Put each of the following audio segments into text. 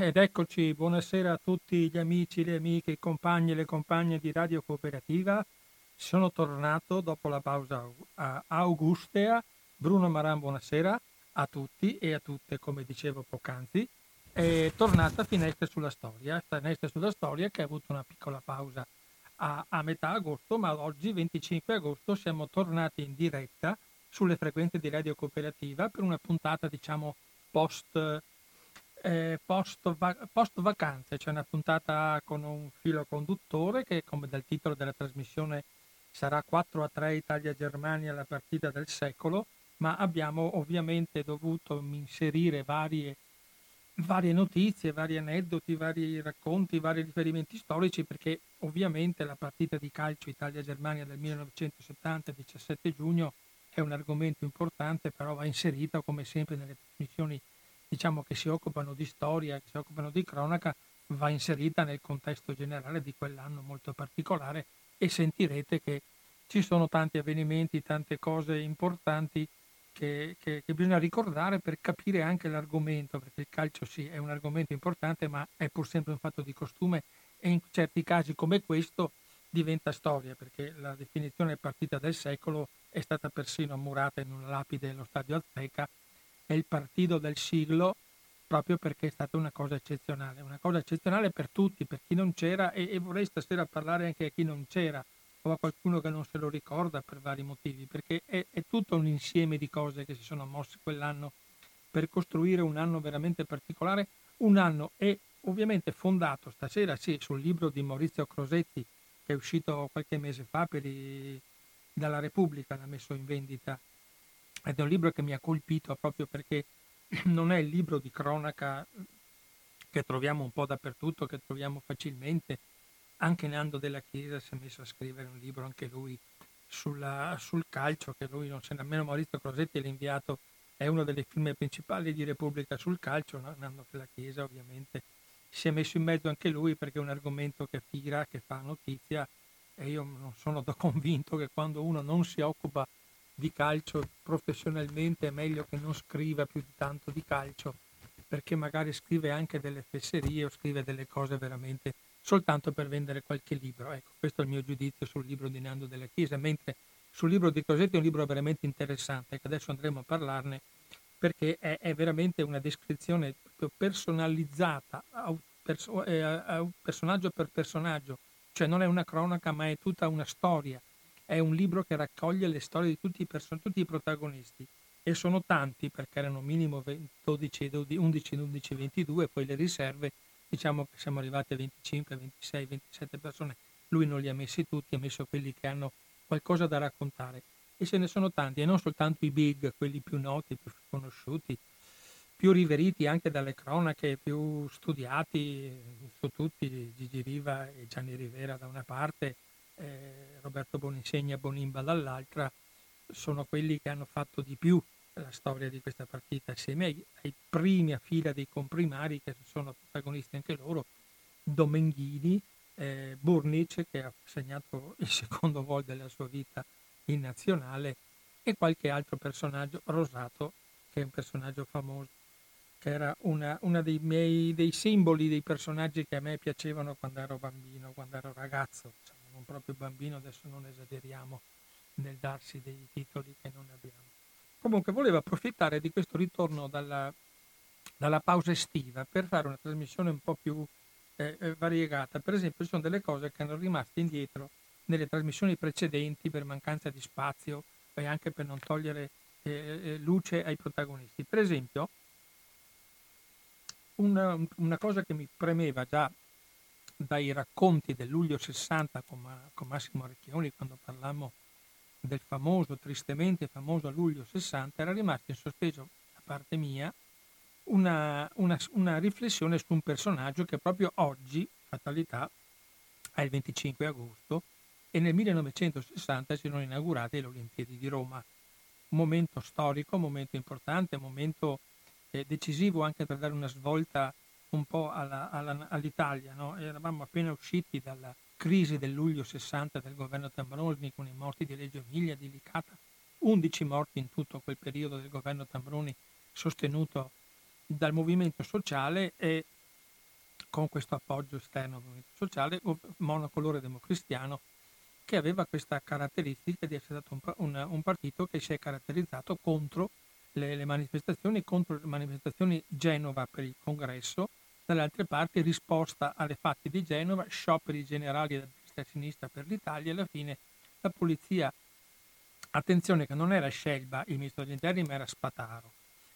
ed eccoci, buonasera a tutti gli amici, le amiche, i compagni e le compagne di Radio Cooperativa. Sono tornato dopo la pausa augustea. Bruno Maran, buonasera a tutti e a tutte, come dicevo poc'anzi. È tornata Finestre sulla Storia, Finestre sulla Storia che ha avuto una piccola pausa a, a metà agosto, ma oggi, 25 agosto, siamo tornati in diretta sulle frequenze di Radio Cooperativa per una puntata, diciamo, post eh, post, va- post, vacanze, c'è una puntata con un filo conduttore che come dal titolo della trasmissione sarà 4 a 3 Italia-Germania la partita del secolo, ma abbiamo ovviamente dovuto inserire varie, varie notizie, vari aneddoti, vari racconti, vari riferimenti storici perché ovviamente la partita di calcio Italia-Germania del 1970, 17 giugno, è un argomento importante, però va inserita come sempre nelle trasmissioni diciamo, che si occupano di storia, che si occupano di cronaca, va inserita nel contesto generale di quell'anno molto particolare e sentirete che ci sono tanti avvenimenti, tante cose importanti che, che, che, bisogna ricordare per capire anche l'argomento, perché il calcio sì è un argomento importante, ma è pur sempre un fatto di costume e in certi casi come questo diventa storia, perché la definizione partita del secolo è stata persino murata in una lapide dello stadio Azteca è il partito del siglo proprio perché è stata una cosa eccezionale, una cosa eccezionale per tutti, per chi non c'era e, e, vorrei stasera parlare anche a chi non c'era o a qualcuno che non se lo ricorda per vari motivi, perché è, è tutto un insieme di cose che si sono mosse quell'anno per costruire un anno veramente particolare, un anno è ovviamente fondato stasera sì sul libro di Maurizio Crosetti che è uscito qualche mese fa i, dalla Repubblica, l'ha messo in vendita ed è un libro che mi ha colpito proprio perché non è il libro di cronaca che troviamo un po' dappertutto, che troviamo facilmente. Anche Nando della Chiesa si è messo a scrivere un libro anche lui sulla, sul calcio, che lui non se nemmeno Maurizio Crosetti l'ha inviato, è uno delle firme principali di Repubblica sul calcio, no? Nando della Chiesa ovviamente si è messo in mezzo anche lui perché è un argomento che tira, che fa notizia e io non sono da convinto che quando uno non si occupa di calcio professionalmente è meglio che non scriva più di tanto di calcio perché magari scrive anche delle fesserie o scrive delle cose veramente soltanto per vendere qualche libro. Ecco, questo è il mio giudizio sul libro di Nando della Chiesa, mentre sul libro di Cosetti è un libro veramente interessante, che adesso andremo a parlarne, perché è, è veramente una descrizione personalizzata, perso- eh, personaggio per personaggio, cioè non è una cronaca ma è tutta una storia è un libro che raccoglie le storie di tutti i, person- tutti i protagonisti e sono tanti perché erano minimo 12, 11, 11, 22, poi le riserve, diciamo che siamo arrivati a 25, 26, 27 persone. Lui non li ha messi tutti, ha messo quelli che hanno qualcosa da raccontare e ce ne sono tanti e non soltanto i big, quelli più noti, più conosciuti, più riveriti anche dalle cronache, più studiati su tutti, Gigi Riva e Gianni Rivera da una parte, eh, Roberto Boninsegna e Bonimba dall'altra, sono quelli che hanno fatto di più la storia di questa partita, assieme ai, ai primi a fila dei comprimari che sono protagonisti anche loro, Domenghini, eh, Burnic che ha segnato il secondo gol della sua vita in nazionale e qualche altro personaggio, Rosato, che è un personaggio famoso, che era una dei miei dei simboli, dei personaggi che a me piacevano quando ero bambino, quando ero ragazzo un proprio bambino, adesso non esageriamo nel darsi dei titoli che non abbiamo. Comunque volevo approfittare di questo ritorno dalla, dalla pausa estiva per fare una trasmissione un po' più eh, eh, variegata. Per esempio ci sono delle cose che erano rimaste indietro nelle trasmissioni precedenti per mancanza di spazio e anche per non togliere eh, eh luce ai protagonisti. Per esempio, una, una, cosa che mi premeva già dai racconti del luglio 60 con, con Massimo Recchioni quando parlammo del famoso, tristemente famoso luglio 60, era rimasto in sospeso da parte mia una, una, una, riflessione su un personaggio che proprio oggi, fatalità, è il 25 agosto e nel 1960 si sono inaugurate le Olimpiadi di Roma. Un momento storico, un momento importante, un momento eh, decisivo anche per dare una svolta un po' alla, alla, all'Italia. No? Eravamo appena usciti dalla crisi del luglio 60 del governo Tambroni con i morti di Reggio Emilia, di Licata, 11 morti in tutto quel periodo del governo Tambroni sostenuto dal movimento sociale e con questo appoggio esterno al movimento sociale, monocolore democristiano, che aveva questa caratteristica di essere stato un, un, un partito che si è caratterizzato contro le, le, manifestazioni, contro le manifestazioni Genova per il congresso, dall'altra parte risposta alle fatti di Genova, scioperi generali da destra e sinistra per l'Italia e alla fine la polizia, attenzione che non era Scelba il ministro degli interni ma era Spataro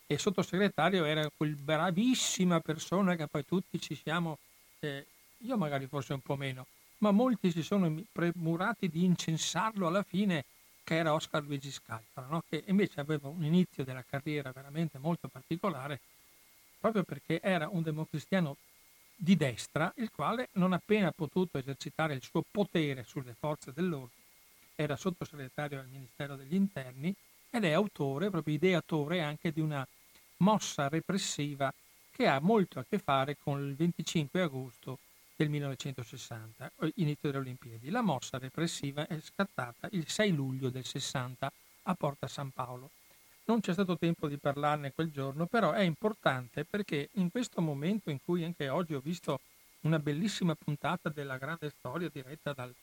e il sottosegretario era quel bravissima persona che poi tutti ci siamo, eh, io magari forse un po' meno, ma molti si sono premurati di incensarlo alla fine che era Oscar Luigi Scalfaro, no? che invece aveva un inizio della carriera veramente molto particolare, proprio perché era un democristiano di destra, il quale non appena potuto esercitare il suo potere sulle forze dell'ordine, era sottosegretario al Ministero degli Interni ed è autore, proprio ideatore anche di una mossa repressiva che ha molto a che fare con il 25 agosto del 1960, inizio delle Olimpiadi. La mossa repressiva è scattata il 6 luglio del 60 a Porta San Paolo. Non c'è stato tempo di parlarne quel giorno, però è importante perché in questo momento in cui anche oggi ho visto una bellissima puntata della grande storia diretta dal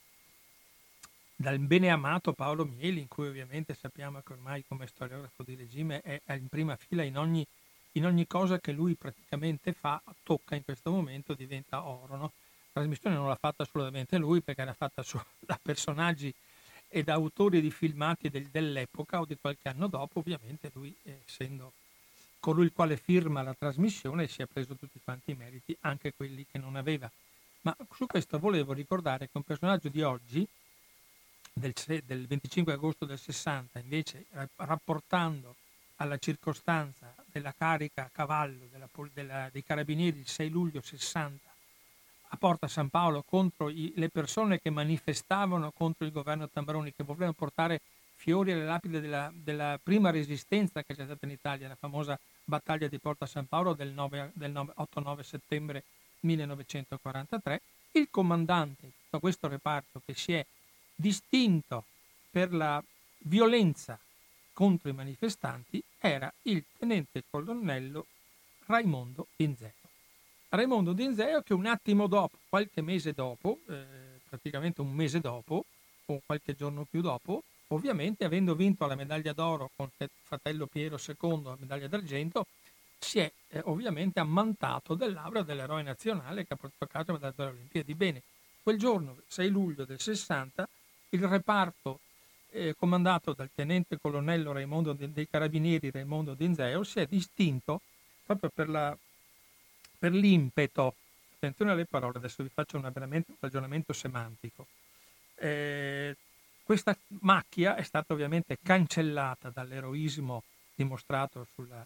dal beneamato Paolo Mieli, in cui ovviamente sappiamo che ormai come storiografo di regime è in prima fila in ogni, in ogni cosa che lui praticamente fa, tocca in questo momento, diventa oro. No? La trasmissione non l'ha fatta solamente lui, perché era fatta solo da personaggi e da autori di filmati del, dell'epoca o di qualche anno dopo, ovviamente lui essendo colui il quale firma la trasmissione si è preso tutti quanti i meriti, anche quelli che non aveva. Ma su questo volevo ricordare che un personaggio di oggi, del, del 25 agosto del 60, invece rapportando alla circostanza della carica a cavallo della, della, dei carabinieri il 6 luglio 60 a Porta San Paolo contro i, le persone che manifestavano contro il governo Tambroni, che volevano portare fiori alle lapide della, della, prima resistenza che c'è stata in Italia, la famosa battaglia di Porta San Paolo del, del 8-9 settembre 1943, il comandante di tutto questo reparto che si è distinto per la violenza contro i manifestanti era il tenente colonnello Raimondo Dinzeo. Raimondo Dinzeo che un attimo dopo, qualche mese dopo, eh, praticamente un mese dopo, o qualche giorno più dopo, ovviamente avendo vinto la medaglia d'oro con fratello Piero II la medaglia d'argento, si è eh, ovviamente ammantato del laureo dell'eroe nazionale che ha portato a casa la medaglia delle Olimpiadi. Bene, quel giorno, 6 luglio del 60, il reparto eh, comandato dal tenente colonnello Raimondo de, dei Carabinieri Raimondo Dinzeo si è distinto proprio per, la, per l'impeto, attenzione alle parole, adesso vi faccio una, veramente un ragionamento semantico. Eh, questa macchia è stata ovviamente cancellata dall'eroismo dimostrato sulla,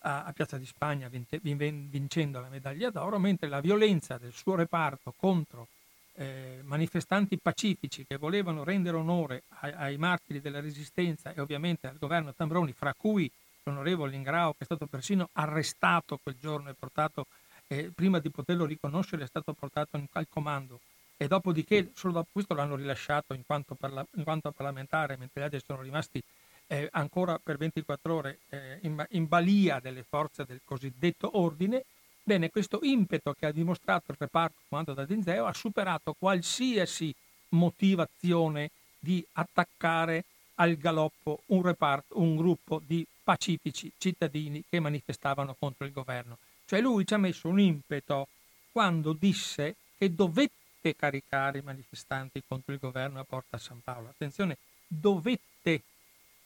a, a, Piazza di Spagna vincendo la medaglia d'oro, mentre la violenza del suo reparto contro eh, manifestanti pacifici che volevano rendere onore ai, ai, martiri della resistenza e ovviamente al governo Tambroni, fra cui l'onorevole Ingrao che è stato persino arrestato quel giorno e portato, eh, prima di poterlo riconoscere, è stato portato in, al comando. E dopodiché solo dopo questo l'hanno rilasciato in quanto, parla, in quanto parlamentare, mentre gli altri sono rimasti eh, ancora per 24 ore eh, in, in balia delle forze del cosiddetto ordine. Bene, questo impeto che ha dimostrato il reparto comandato da Dinzeo ha superato qualsiasi motivazione di attaccare al galoppo un, reparto, un gruppo di pacifici cittadini che manifestavano contro il governo. Cioè lui ci ha messo un impeto quando disse che dovette caricare i manifestanti contro il governo a Porta San Paolo. Attenzione, dovette.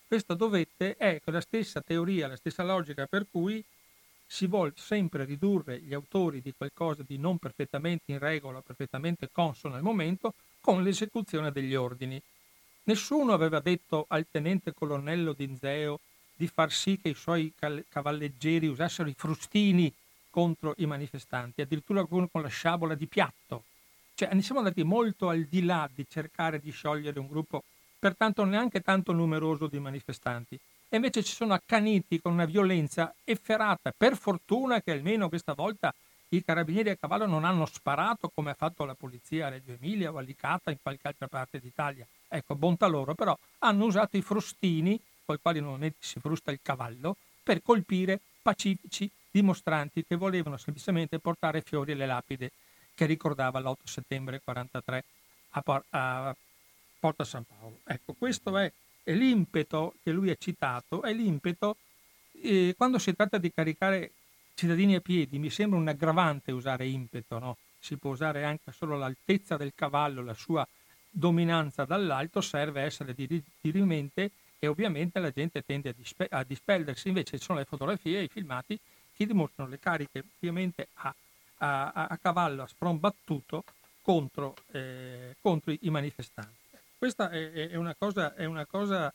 Questo dovette è la stessa teoria, la stessa logica per cui si vuole sempre ridurre gli autori di qualcosa di non perfettamente in regola, perfettamente consono al momento, con l'esecuzione degli ordini. Nessuno aveva detto al tenente colonnello Dinzeo di far sì che i suoi cavalleggeri usassero i frustini contro i manifestanti, addirittura con, con la sciabola di piatto. Cioè, siamo andati molto al di là di cercare di sciogliere un gruppo, pertanto neanche tanto numeroso di manifestanti e invece ci sono accaniti con una violenza efferata. Per fortuna che almeno questa volta i carabinieri a cavallo non hanno sparato come ha fatto la polizia a Reggio Emilia o a Licata in qualche altra parte d'Italia. Ecco, bontà loro, però hanno usato i frustini, con i quali normalmente si frusta il cavallo, per colpire pacifici dimostranti che volevano semplicemente portare fiori alle lapide che ricordava l'8 settembre 43 a, Porta San Paolo. Ecco, questo è, è l'impeto che lui ha citato, è l'impeto eh, quando si tratta di caricare cittadini a piedi, mi sembra un aggravante usare impeto, no? si può usare anche solo l'altezza del cavallo, la sua dominanza dall'alto, serve essere dirimente e ovviamente la gente tende a, dispe- a dispeldersi, invece ci sono le fotografie e i filmati che dimostrano le cariche ovviamente a, a, a cavallo, a sprombattuto contro, eh, contro i manifestanti. Questa è, è, una cosa, è, una cosa,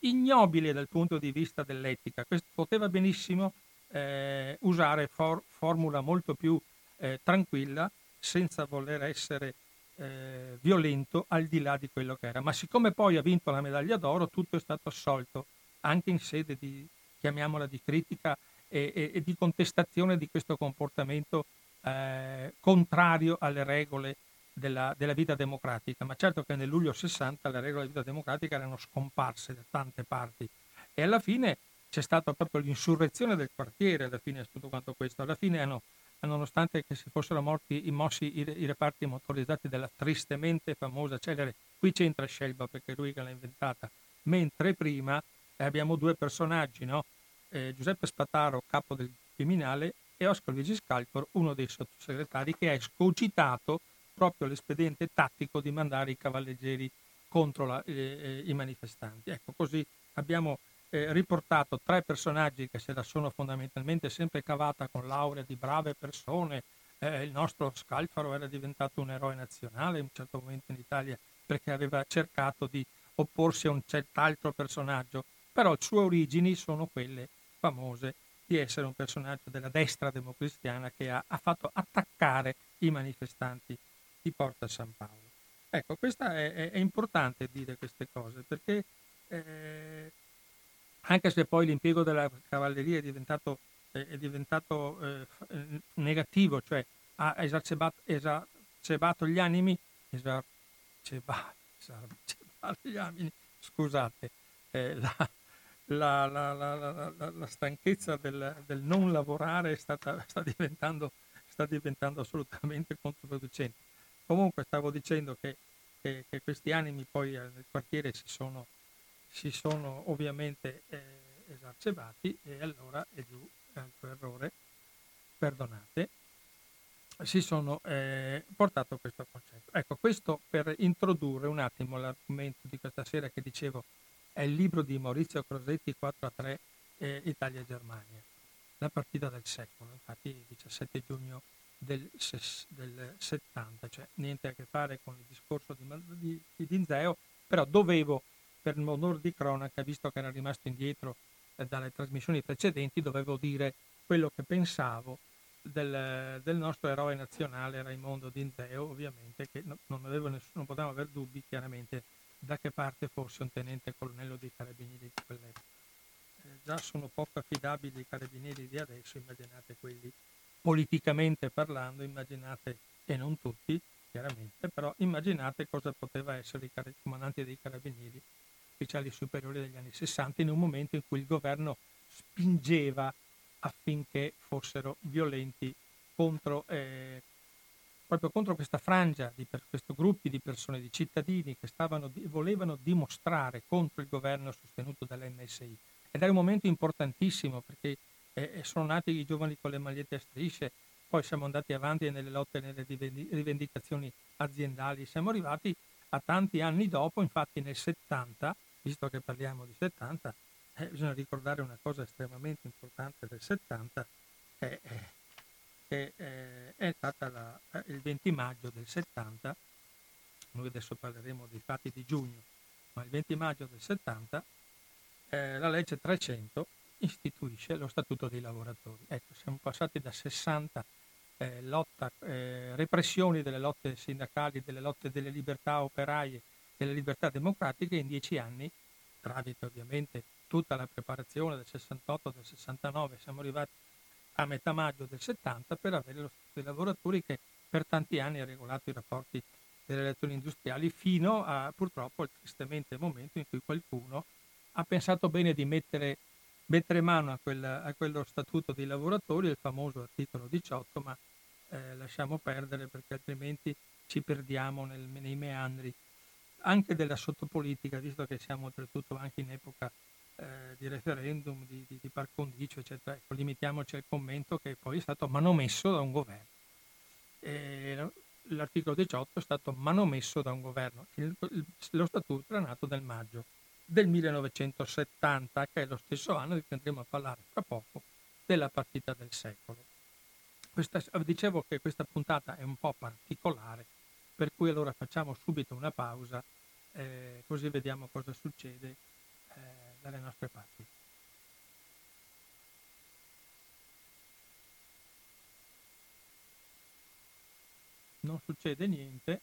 ignobile dal punto di vista dell'etica. Questo poteva benissimo eh, usare for, formula molto più eh, tranquilla senza voler essere eh, violento al di là di quello che era. Ma siccome poi ha vinto la medaglia d'oro, tutto è stato assolto anche in sede di, chiamiamola, di critica e, e, e di contestazione di questo comportamento eh, contrario alle regole della, della, vita democratica, ma certo che nel luglio 60 le regole della vita democratica erano scomparse da tante parti e alla fine c'è stata proprio l'insurrezione del quartiere alla fine di tutto quanto questo. Alla fine hanno, nonostante che si fossero morti, mossi i, i, reparti motorizzati della tristemente famosa celere, qui c'entra Scelba perché è lui che l'ha inventata, mentre prima eh, abbiamo due personaggi, no? eh, Giuseppe Spataro, capo del criminale, e Oscar Luigi Scalcor, uno dei sottosegretari che ha escogitato proprio l'espediente tattico di mandare i cavalleggeri contro la, eh, eh, i manifestanti. Ecco, così abbiamo eh, riportato tre personaggi che se la sono fondamentalmente sempre cavata con laurea di brave persone. Eh, il nostro Scalfaro era diventato un eroe nazionale in un certo momento in Italia perché aveva cercato di opporsi a un cert'altro personaggio, però le sue origini sono quelle famose di essere un personaggio della destra democristiana che ha, ha fatto attaccare i manifestanti di Porta San Paolo. Ecco, questa è, è, è importante dire queste cose perché eh, anche se poi l'impiego della cavalleria è diventato, è diventato eh, negativo, cioè ha esacerbato, esacerbato gli animi, esacerbato gli animi, scusate, eh, la, la, la, la, stanchezza del, del, non lavorare stata, sta, diventando, sta diventando assolutamente controproducente. Comunque stavo dicendo che, che, che questi animi poi nel quartiere si sono, si sono ovviamente eh, esacerbati e allora è giù altro errore, perdonate, si sono eh, portato questo concetto. Ecco, questo per introdurre un attimo l'argomento di questa sera che dicevo è il libro di Maurizio Crosetti 4 a 3 eh, Italia-Germania, la partita del secolo, infatti il 17 giugno del, del 70, cioè niente a che fare con il discorso di, di, di Dinzeo, però dovevo, per onore di cronaca, visto che era rimasto indietro eh, dalle trasmissioni precedenti, dovevo dire quello che pensavo del, del, nostro eroe nazionale Raimondo Dinzeo, ovviamente, che no, non, avevo nessuno, non potevamo avere dubbi chiaramente da che parte fosse un tenente colonnello dei carabinieri di quell'epoca. Eh, già sono poco affidabili i carabinieri di adesso, immaginate quelli politicamente parlando, immaginate, e non tutti chiaramente, però immaginate cosa poteva essere i, car- i comandanti dei carabinieri ufficiali superiori degli anni 60 in un momento in cui il governo spingeva affinché fossero violenti contro eh, proprio contro questa frangia di per, questo gruppi di persone, di cittadini che stavano, volevano dimostrare contro il governo sostenuto dall'NSI. Ed era un momento importantissimo perché eh, sono nati i giovani con le magliette a strisce, poi siamo andati avanti nelle lotte nelle rivendicazioni aziendali, siamo arrivati a tanti anni dopo, infatti nel 70, visto che parliamo di 70, eh, bisogna ricordare una cosa estremamente importante del 70, eh, che eh, è stata la, eh, il 20 maggio del 70, noi adesso parleremo dei fatti di giugno, ma il 20 maggio del 70 eh, la legge 300 istituisce lo Statuto dei lavoratori. Ecco, siamo passati da 60 eh, lotta, eh, repressioni delle lotte sindacali, delle lotte delle libertà operaie, delle libertà democratiche in dieci anni, tramite ovviamente tutta la preparazione del 68, del 69, siamo arrivati a metà maggio del 70 per avere lo Statuto dei lavoratori che per tanti anni ha regolato i rapporti delle relazioni industriali fino a purtroppo il tristemente momento in cui qualcuno ha pensato bene di mettere mettere mano a, quel, a, quello statuto dei lavoratori, il famoso articolo 18, ma eh, lasciamo perdere perché altrimenti ci perdiamo nel, nei meandri anche della sottopolitica, visto che siamo oltretutto anche in epoca eh, di referendum, di, di, di, par condicio, eccetera. Ecco, limitiamoci al commento che poi è stato manomesso da un governo. E l'articolo 18 è stato manomesso da un governo. Il, il, lo statuto era nato nel maggio del 1970, che è lo stesso anno di cui andremo a parlare tra poco, della partita del secolo. Questa, dicevo che questa puntata è un po' particolare, per cui allora facciamo subito una pausa, eh, così vediamo cosa succede eh, dalle nostre parti. Non succede niente.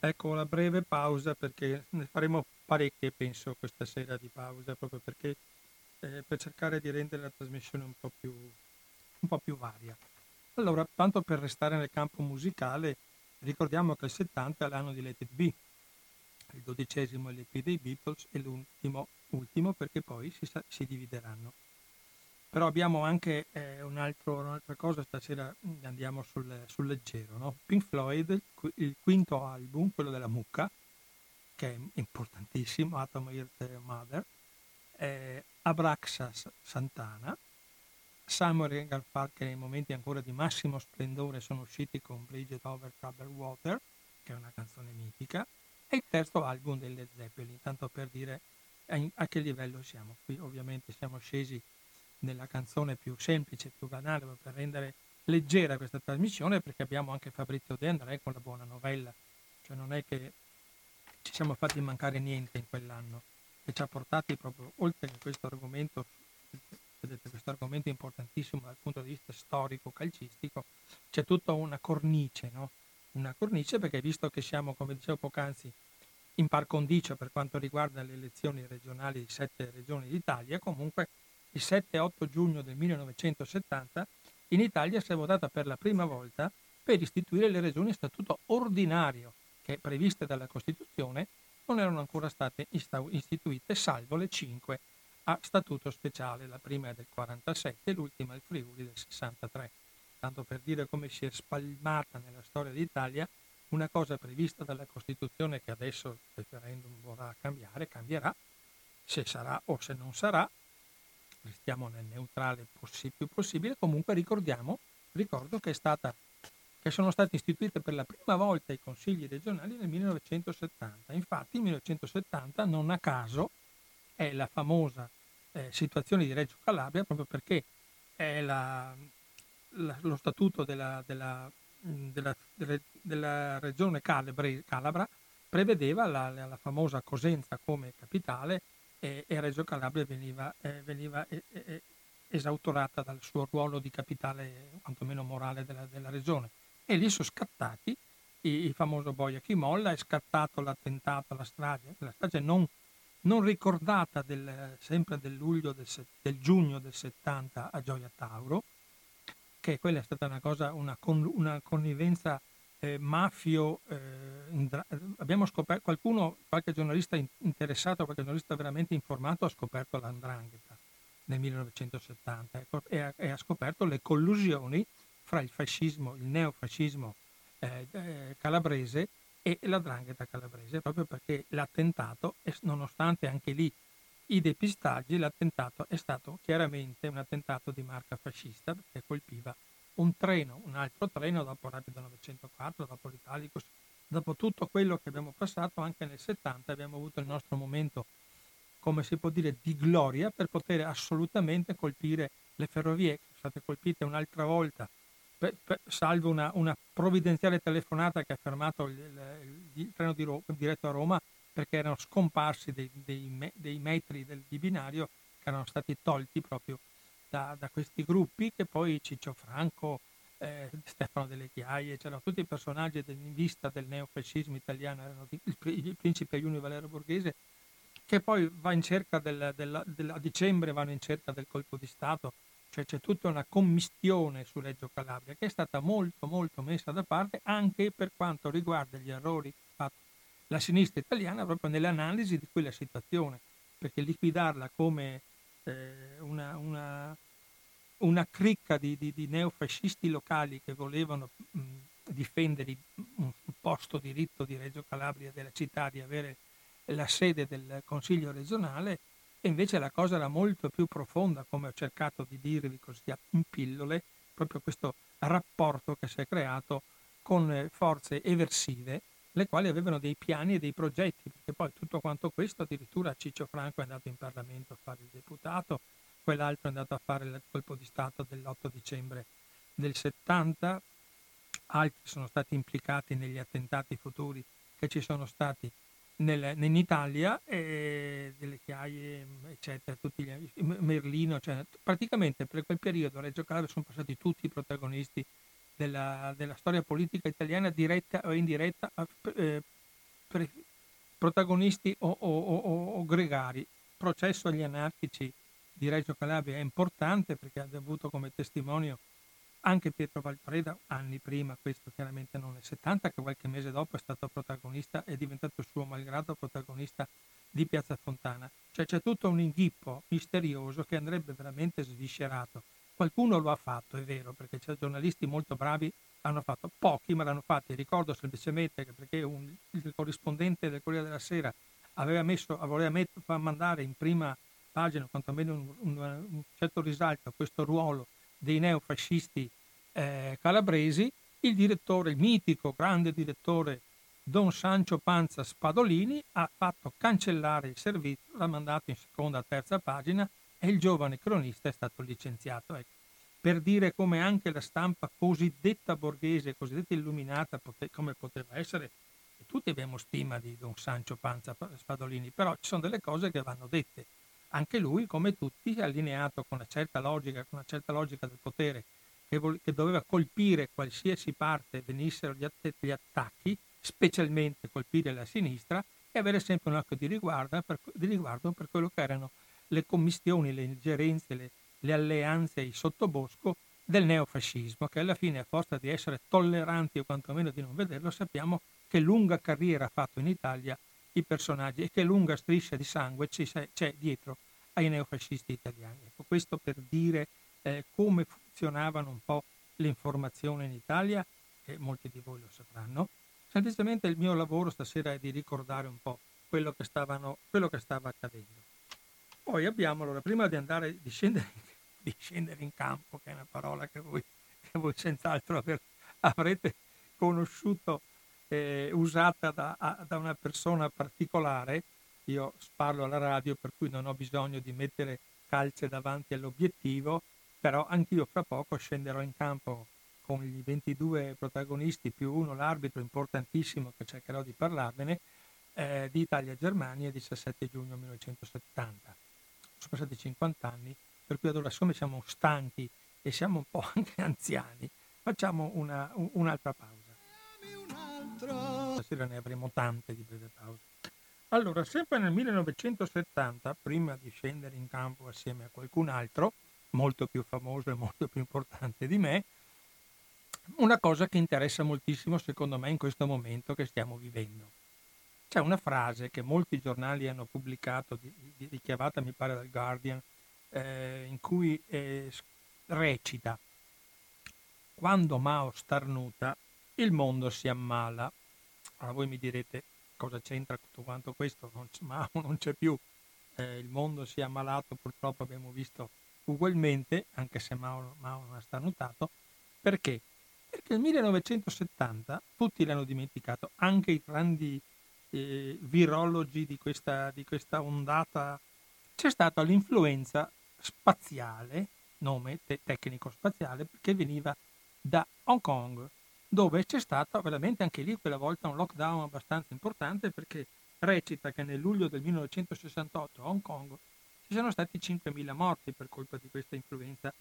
Ecco la breve pausa perché ne faremo parecchie, penso, questa sera di pausa, proprio perché eh, per cercare di rendere la trasmissione un po' più, un po' più varia. Allora, tanto per restare nel campo musicale, ricordiamo che il 70 è l'anno di Let It Be, il dodicesimo LP dei Beatles e l'ultimo ultimo perché poi si, si divideranno. Però abbiamo anche eh, un altro, un'altra cosa, stasera andiamo sul, sul leggero. No? Pink Floyd, il quinto album, quello della mucca, che è importantissimo, Atom Earth Mother, eh, Abraxas Santana, Samuel e Garfunkel nei momenti ancora di massimo splendore sono usciti con Bridget Over Troubled Water, che è una canzone mitica, e il terzo album dei Led Zeppelin, tanto per dire a che livello siamo. Qui ovviamente siamo scesi nella canzone più semplice, più banale, per rendere leggera questa trasmissione, perché abbiamo anche Fabrizio De André con la buona novella, cioè non è che ci siamo fatti mancare niente in quell'anno, che ci ha portati proprio oltre a questo argomento, vedete questo argomento importantissimo dal punto di vista storico, calcistico, c'è tutta una cornice, no? una cornice perché visto che siamo, come dicevo poc'anzi, in par condicio per quanto riguarda le elezioni regionali di sette regioni d'Italia, comunque il 7-8 giugno del 1970 in Italia si è votata per la prima volta per istituire le regioni a statuto ordinario che previste dalla Costituzione non erano ancora state istituite salvo le cinque a statuto speciale, la prima è del 47 e l'ultima il Friuli del 63 tanto per dire come si è spalmata nella storia d'Italia, una cosa prevista dalla Costituzione che adesso il referendum vorrà cambiare, cambierà, se sarà o se non sarà, restiamo nel neutrale possi- più possibile, comunque ricordiamo, ricordo che, stata, che sono state istituite per la prima volta i consigli regionali nel 1970. Infatti il 1970 non a caso è la famosa eh, situazione di Reggio Calabria proprio perché è la, lo statuto della, della, della, della regione Calabre, Calabra prevedeva la, la, famosa Cosenza come capitale e, e Reggio Calabria veniva, eh, veniva eh, eh, esautorata dal suo ruolo di capitale quantomeno morale della, della regione. E lì sono scattati il, il famoso Boia chi molla, è scattato l'attentato, la strage, la strage non, non ricordata del, sempre del, del, del giugno del 70 a Gioia Tauro, che quella è stata una cosa, una, con, una connivenza eh, mafio. Eh, abbiamo scoperto, qualcuno, qualche giornalista interessato, qualche giornalista veramente informato ha scoperto l'andrangheta nel 1970 ecco, e, ha, e ha scoperto le collusioni fra il fascismo, il neofascismo eh, eh calabrese e la drangheta calabrese, proprio perché l'attentato, nonostante anche lì i depistaggi, l'attentato è stato chiaramente un attentato di marca fascista perché colpiva un treno, un altro treno dopo Rapido 904, dopo l'Italicus, dopo tutto quello che abbiamo passato anche nel 70 abbiamo avuto il nostro momento, come si può dire, di gloria per poter assolutamente colpire le ferrovie. Che sono state colpite un'altra volta, per, per, salvo una, una, provvidenziale telefonata che ha fermato il, il, il treno di Ro- diretto a Roma perché erano scomparsi dei, dei, dei metri del, di binario che erano stati tolti proprio da, da questi gruppi che poi Ciccio Franco, eh, Stefano Delle Chiaie, c'erano tutti i personaggi in vista del neofascismo italiano, erano il, il principe Junio Valero Borghese, che poi va in cerca del, del, del, a dicembre vanno in cerca del colpo di Stato, cioè c'è tutta una commistione su Reggio Calabria che è stata molto molto messa da parte anche per quanto riguarda gli errori fatti la sinistra italiana proprio nell'analisi di quella situazione, perché liquidarla come eh, una, una, una, cricca di, di, di, neofascisti locali che volevano mh, difendere un supposto diritto di Reggio Calabria della città di avere la sede del Consiglio regionale e invece la cosa era molto più profonda, come ho cercato di dirvi così in pillole, proprio questo rapporto che si è creato con eh, forze eversive, le quali avevano dei piani e dei progetti, perché poi tutto quanto questo, addirittura Ciccio Franco è andato in Parlamento a fare il deputato, quell'altro è andato a fare il colpo di Stato dell'8 dicembre del 70, altri sono stati implicati negli attentati futuri che ci sono stati nel, in Italia, e delle chiaie, eccetera, tutti gli, Merlino, cioè, praticamente per quel periodo a Reggio Calabria sono passati tutti i protagonisti della, della storia politica italiana, diretta o indiretta, eh, pre, protagonisti o, o, o, o gregari. Processo agli anarchici di Reggio Calabria è importante perché ha avuto come testimonio anche Pietro Valpreda, anni prima, questo chiaramente non nel 70, che qualche mese dopo è stato protagonista, è diventato suo malgrado protagonista di Piazza Fontana. Cioè c'è tutto un inghippo misterioso che andrebbe veramente sviscerato. Qualcuno lo ha fatto, è vero, perché c'è giornalisti molto bravi, hanno fatto pochi, ma l'hanno fatto. Ricordo semplicemente che perché un, il corrispondente del Corriere della Sera aveva messo, voleva met, mandare in prima pagina, quantomeno un, un, un certo risalto a questo ruolo dei neofascisti eh, calabresi, il direttore, il mitico grande direttore Don Sancio Panza Spadolini ha fatto cancellare il servizio, l'ha mandato in seconda o terza pagina e il giovane cronista è stato licenziato. Ecco. Per dire come anche la stampa cosiddetta borghese, cosiddetta illuminata, pote- come poteva essere, tutti abbiamo stima di Don Sancio Panza Spadolini, però ci sono delle cose che vanno dette anche lui, come tutti, allineato con una certa logica, con una certa logica del potere, che, vo- che doveva colpire qualsiasi parte venissero gli, att- gli, attacchi, specialmente colpire la sinistra, e avere sempre un occhio di riguardo per, di riguardo per quello che erano le commistioni, le ingerenze, le, le alleanze, il sottobosco del neofascismo, che alla fine, a forza di essere tolleranti o quantomeno di non vederlo, sappiamo che lunga carriera ha fatto in Italia i personaggi e che lunga striscia di sangue c'è dietro ai neofascisti italiani. Ecco, questo per dire eh, come funzionavano un po' le informazioni in Italia, che molti di voi lo sapranno. Semplicemente il mio lavoro stasera è di ricordare un po' quello che, stavano, quello che stava accadendo. Poi abbiamo, allora, prima di andare, di scendere, di scendere in campo, che è una parola che voi, che voi senz'altro aver, avrete conosciuto eh, usata da, a, da, una persona particolare, io parlo alla radio per cui non ho bisogno di mettere calce davanti all'obiettivo, però anch'io fra poco scenderò in campo con i 22 protagonisti più uno l'arbitro importantissimo che cercherò di parlarvene eh, di Italia-Germania 17 giugno 1970. Sono passati 50 anni, per cui allora siccome siamo stanchi e siamo un po' anche anziani, facciamo una, un, un'altra pausa. Stasera ne avremo tante di breve pause. Allora, sempre nel 1970, prima di scendere in campo assieme a qualcun altro, molto più famoso e molto più importante di me, una cosa che interessa moltissimo secondo me in questo momento che stiamo vivendo. C'è una frase che molti giornali hanno pubblicato, richiamata mi pare dal Guardian, eh, in cui eh, recita quando Mao starnuta il mondo si ammala. Allora voi mi direte cosa c'entra tutto quanto questo, non Mao non c'è più, eh, il mondo si è ammalato, purtroppo abbiamo visto ugualmente, anche se Mao, Mao non ha starnutato, perché? Perché nel 1970 tutti l'hanno dimenticato, anche i grandi eh, virologi di questa, di questa ondata, c'è stata l'influenza spaziale, nome te- tecnico spaziale, che veniva da Hong Kong, dove c'è stato veramente anche lì quella volta un lockdown abbastanza importante perché recita che nel luglio del 1968 a Hong Kong ci sono stati 5.000 morti per colpa di questa influenza,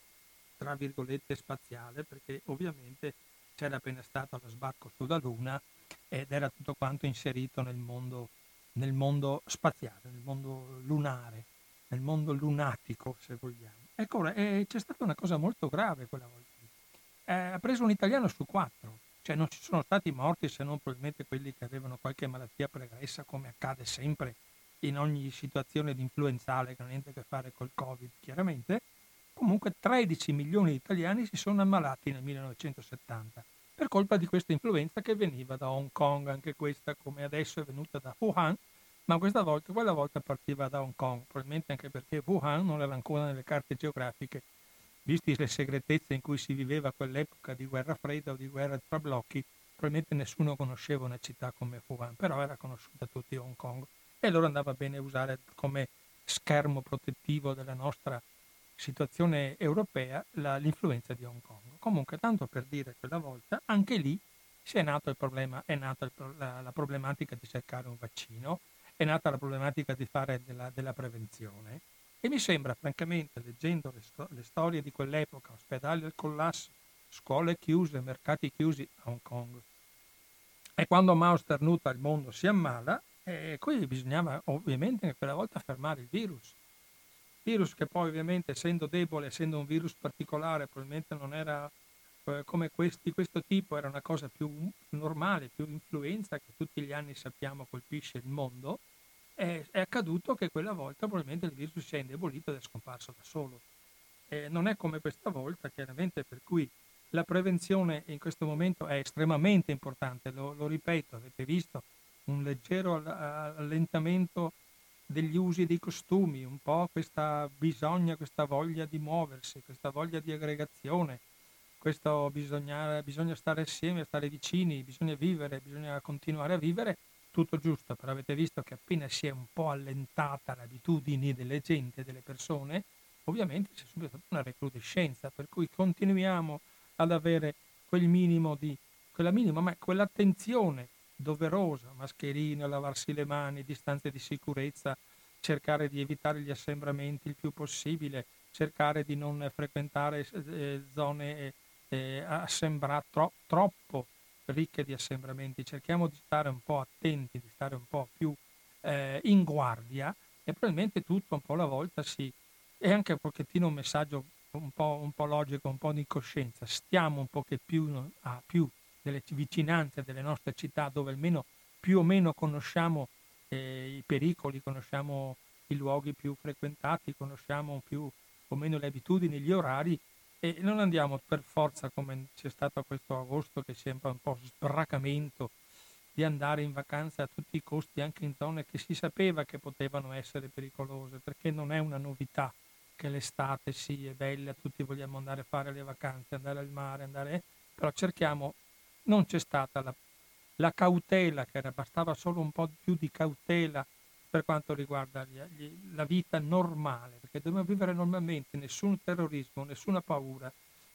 tra virgolette, spaziale, perché ovviamente c'era appena stato lo sbarco sulla Luna ed era tutto quanto inserito nel mondo, nel mondo spaziale, nel mondo lunare, nel mondo lunatico, se vogliamo. Ecco, eh, c'è stata una cosa molto grave quella volta. Eh, ha preso un italiano su quattro, cioè non ci sono stati morti se non probabilmente quelli che avevano qualche malattia pregressa, come accade sempre in ogni situazione di influenzale che non ha niente a che fare col Covid, chiaramente, comunque 13 milioni di italiani si sono ammalati nel 1970 per colpa di questa influenza che veniva da Hong Kong, anche questa come adesso è venuta da Wuhan, ma questa volta, quella volta partiva da Hong Kong, probabilmente anche perché Wuhan non era ancora nelle carte geografiche, visti le segretezze in cui si viveva quell'epoca di guerra fredda o di guerra tra blocchi, probabilmente nessuno conosceva una città come Wuhan, però era conosciuta a tutti Hong Kong e allora andava bene usare come schermo protettivo della nostra situazione europea la, l'influenza di Hong Kong. Comunque, tanto per dire quella volta, anche lì è nato il problema, è nata la, la, problematica di cercare un vaccino, è nata la problematica di fare della, della prevenzione e mi sembra, francamente, leggendo le, sto- le storie di quell'epoca, ospedali al collasso, scuole chiuse, mercati chiusi a Hong Kong, e quando Mao starnuta il mondo si ammala, e qui bisognava ovviamente anche quella volta fermare il virus. Virus che poi ovviamente essendo debole, essendo un virus particolare, probabilmente non era eh, come questi, questo tipo, era una cosa più normale, più influenza che tutti gli anni sappiamo colpisce il mondo, è, è, accaduto che quella volta probabilmente il virus si è indebolito ed è scomparso da solo. Eh, non è come questa volta, chiaramente, per cui la prevenzione in questo momento è estremamente importante, lo, lo ripeto, avete visto un leggero allentamento degli usi dei costumi, un po' questa bisogna, questa voglia di muoversi, questa voglia di aggregazione, questo bisogna, bisogna stare assieme, stare vicini, bisogna vivere, bisogna continuare a vivere, tutto giusto, però avete visto che appena si è un po' allentata l'abitudine delle gente, delle persone, ovviamente c'è subito una recrudescenza, per cui continuiamo ad avere quel minimo di, quella minima, ma quell'attenzione doverosa, mascherine, lavarsi le mani, distanze di sicurezza, cercare di evitare gli assembramenti il più possibile, cercare di non frequentare eh, zone eh, assembra- tro- troppo ricche di assembramenti, cerchiamo di stare un po' attenti, di stare un po' più eh, in guardia e probabilmente tutto un po' alla volta si... è anche un pochettino un messaggio un po', un po logico, un po' di coscienza, stiamo un po' più a più delle vicinanze delle nostre città dove almeno più o meno conosciamo eh, i pericoli, conosciamo i luoghi più frequentati, conosciamo più o meno le abitudini, gli orari e non andiamo per forza come c'è stato questo agosto che sembra un po' sbracamento di andare in vacanza a tutti i costi anche in zone che si sapeva che potevano essere pericolose perché non è una novità che l'estate sì è bella, tutti vogliamo andare a fare le vacanze, andare al mare, andare... però cerchiamo non c'è stata la, la cautela, che era, bastava solo un po' più di cautela per quanto riguarda gli, gli, la vita normale, perché dobbiamo vivere normalmente, nessun terrorismo, nessuna paura,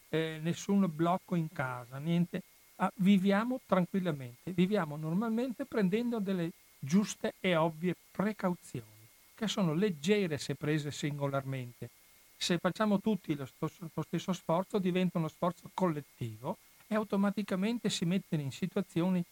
eh, nessun blocco in casa, niente. Ah, viviamo tranquillamente, viviamo normalmente prendendo delle giuste e ovvie precauzioni, che sono leggere se prese singolarmente. Se facciamo tutti lo, lo stesso sforzo diventa uno sforzo collettivo e automaticamente si mettono in situazioni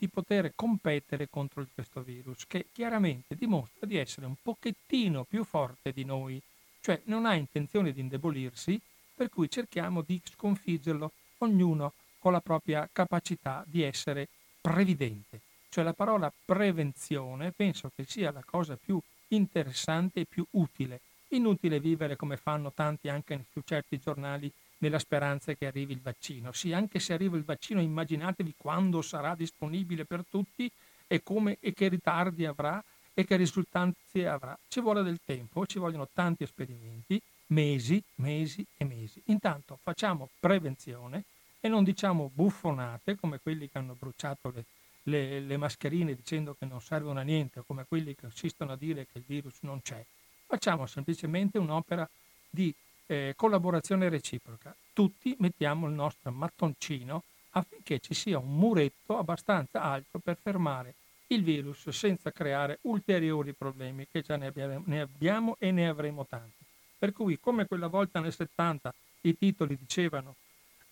di poter competere contro questo virus, che chiaramente dimostra di essere un pochettino più forte di noi, cioè non ha intenzione di indebolirsi, per cui cerchiamo di sconfiggerlo, ognuno con la propria capacità di essere previdente. Cioè la parola prevenzione penso che sia la cosa più interessante e più utile. Inutile vivere come fanno tanti anche su certi giornali nella speranza che arrivi il vaccino. Sì, anche se arriva il vaccino, immaginatevi quando sarà disponibile per tutti e, come, e che ritardi avrà e che risultanze avrà. Ci vuole del tempo, ci vogliono tanti esperimenti, mesi, mesi e mesi. Intanto facciamo prevenzione e non diciamo buffonate come quelli che hanno bruciato le, le, le mascherine dicendo che non servono a niente o come quelli che insistono a dire che il virus non c'è. Facciamo semplicemente un'opera di eh, collaborazione reciproca. Tutti mettiamo il nostro mattoncino affinché ci sia un muretto abbastanza alto per fermare il virus senza creare ulteriori problemi, che già ne abbiamo, ne abbiamo e ne avremo tanti. Per cui, come quella volta nel 70 i titoli dicevano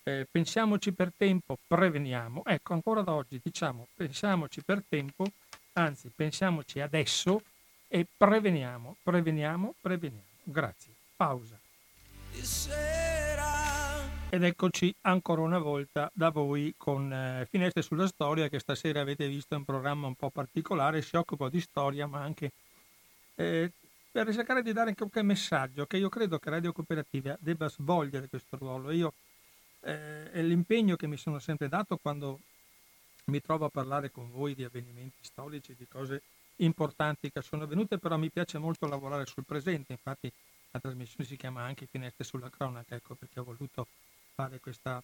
eh, pensiamoci per tempo, preveniamo, ecco ancora da oggi diciamo pensiamoci per tempo, anzi pensiamoci adesso e preveniamo, preveniamo, preveniamo. Grazie. Pausa. Ed eccoci ancora una volta da voi con eh, Finestre sulla Storia che stasera avete visto è un programma un po' particolare, si occupa di storia ma anche eh, per cercare di dare qualche messaggio che io credo che Radio Cooperativa debba svolgere questo ruolo. Io, eh, è l'impegno che mi sono sempre dato quando mi trovo a parlare con voi di avvenimenti storici, di cose importanti che sono avvenute, però mi piace molto lavorare sul presente, infatti la trasmissione si chiama anche Finestre sulla cronaca, ecco perché ho voluto fare questa,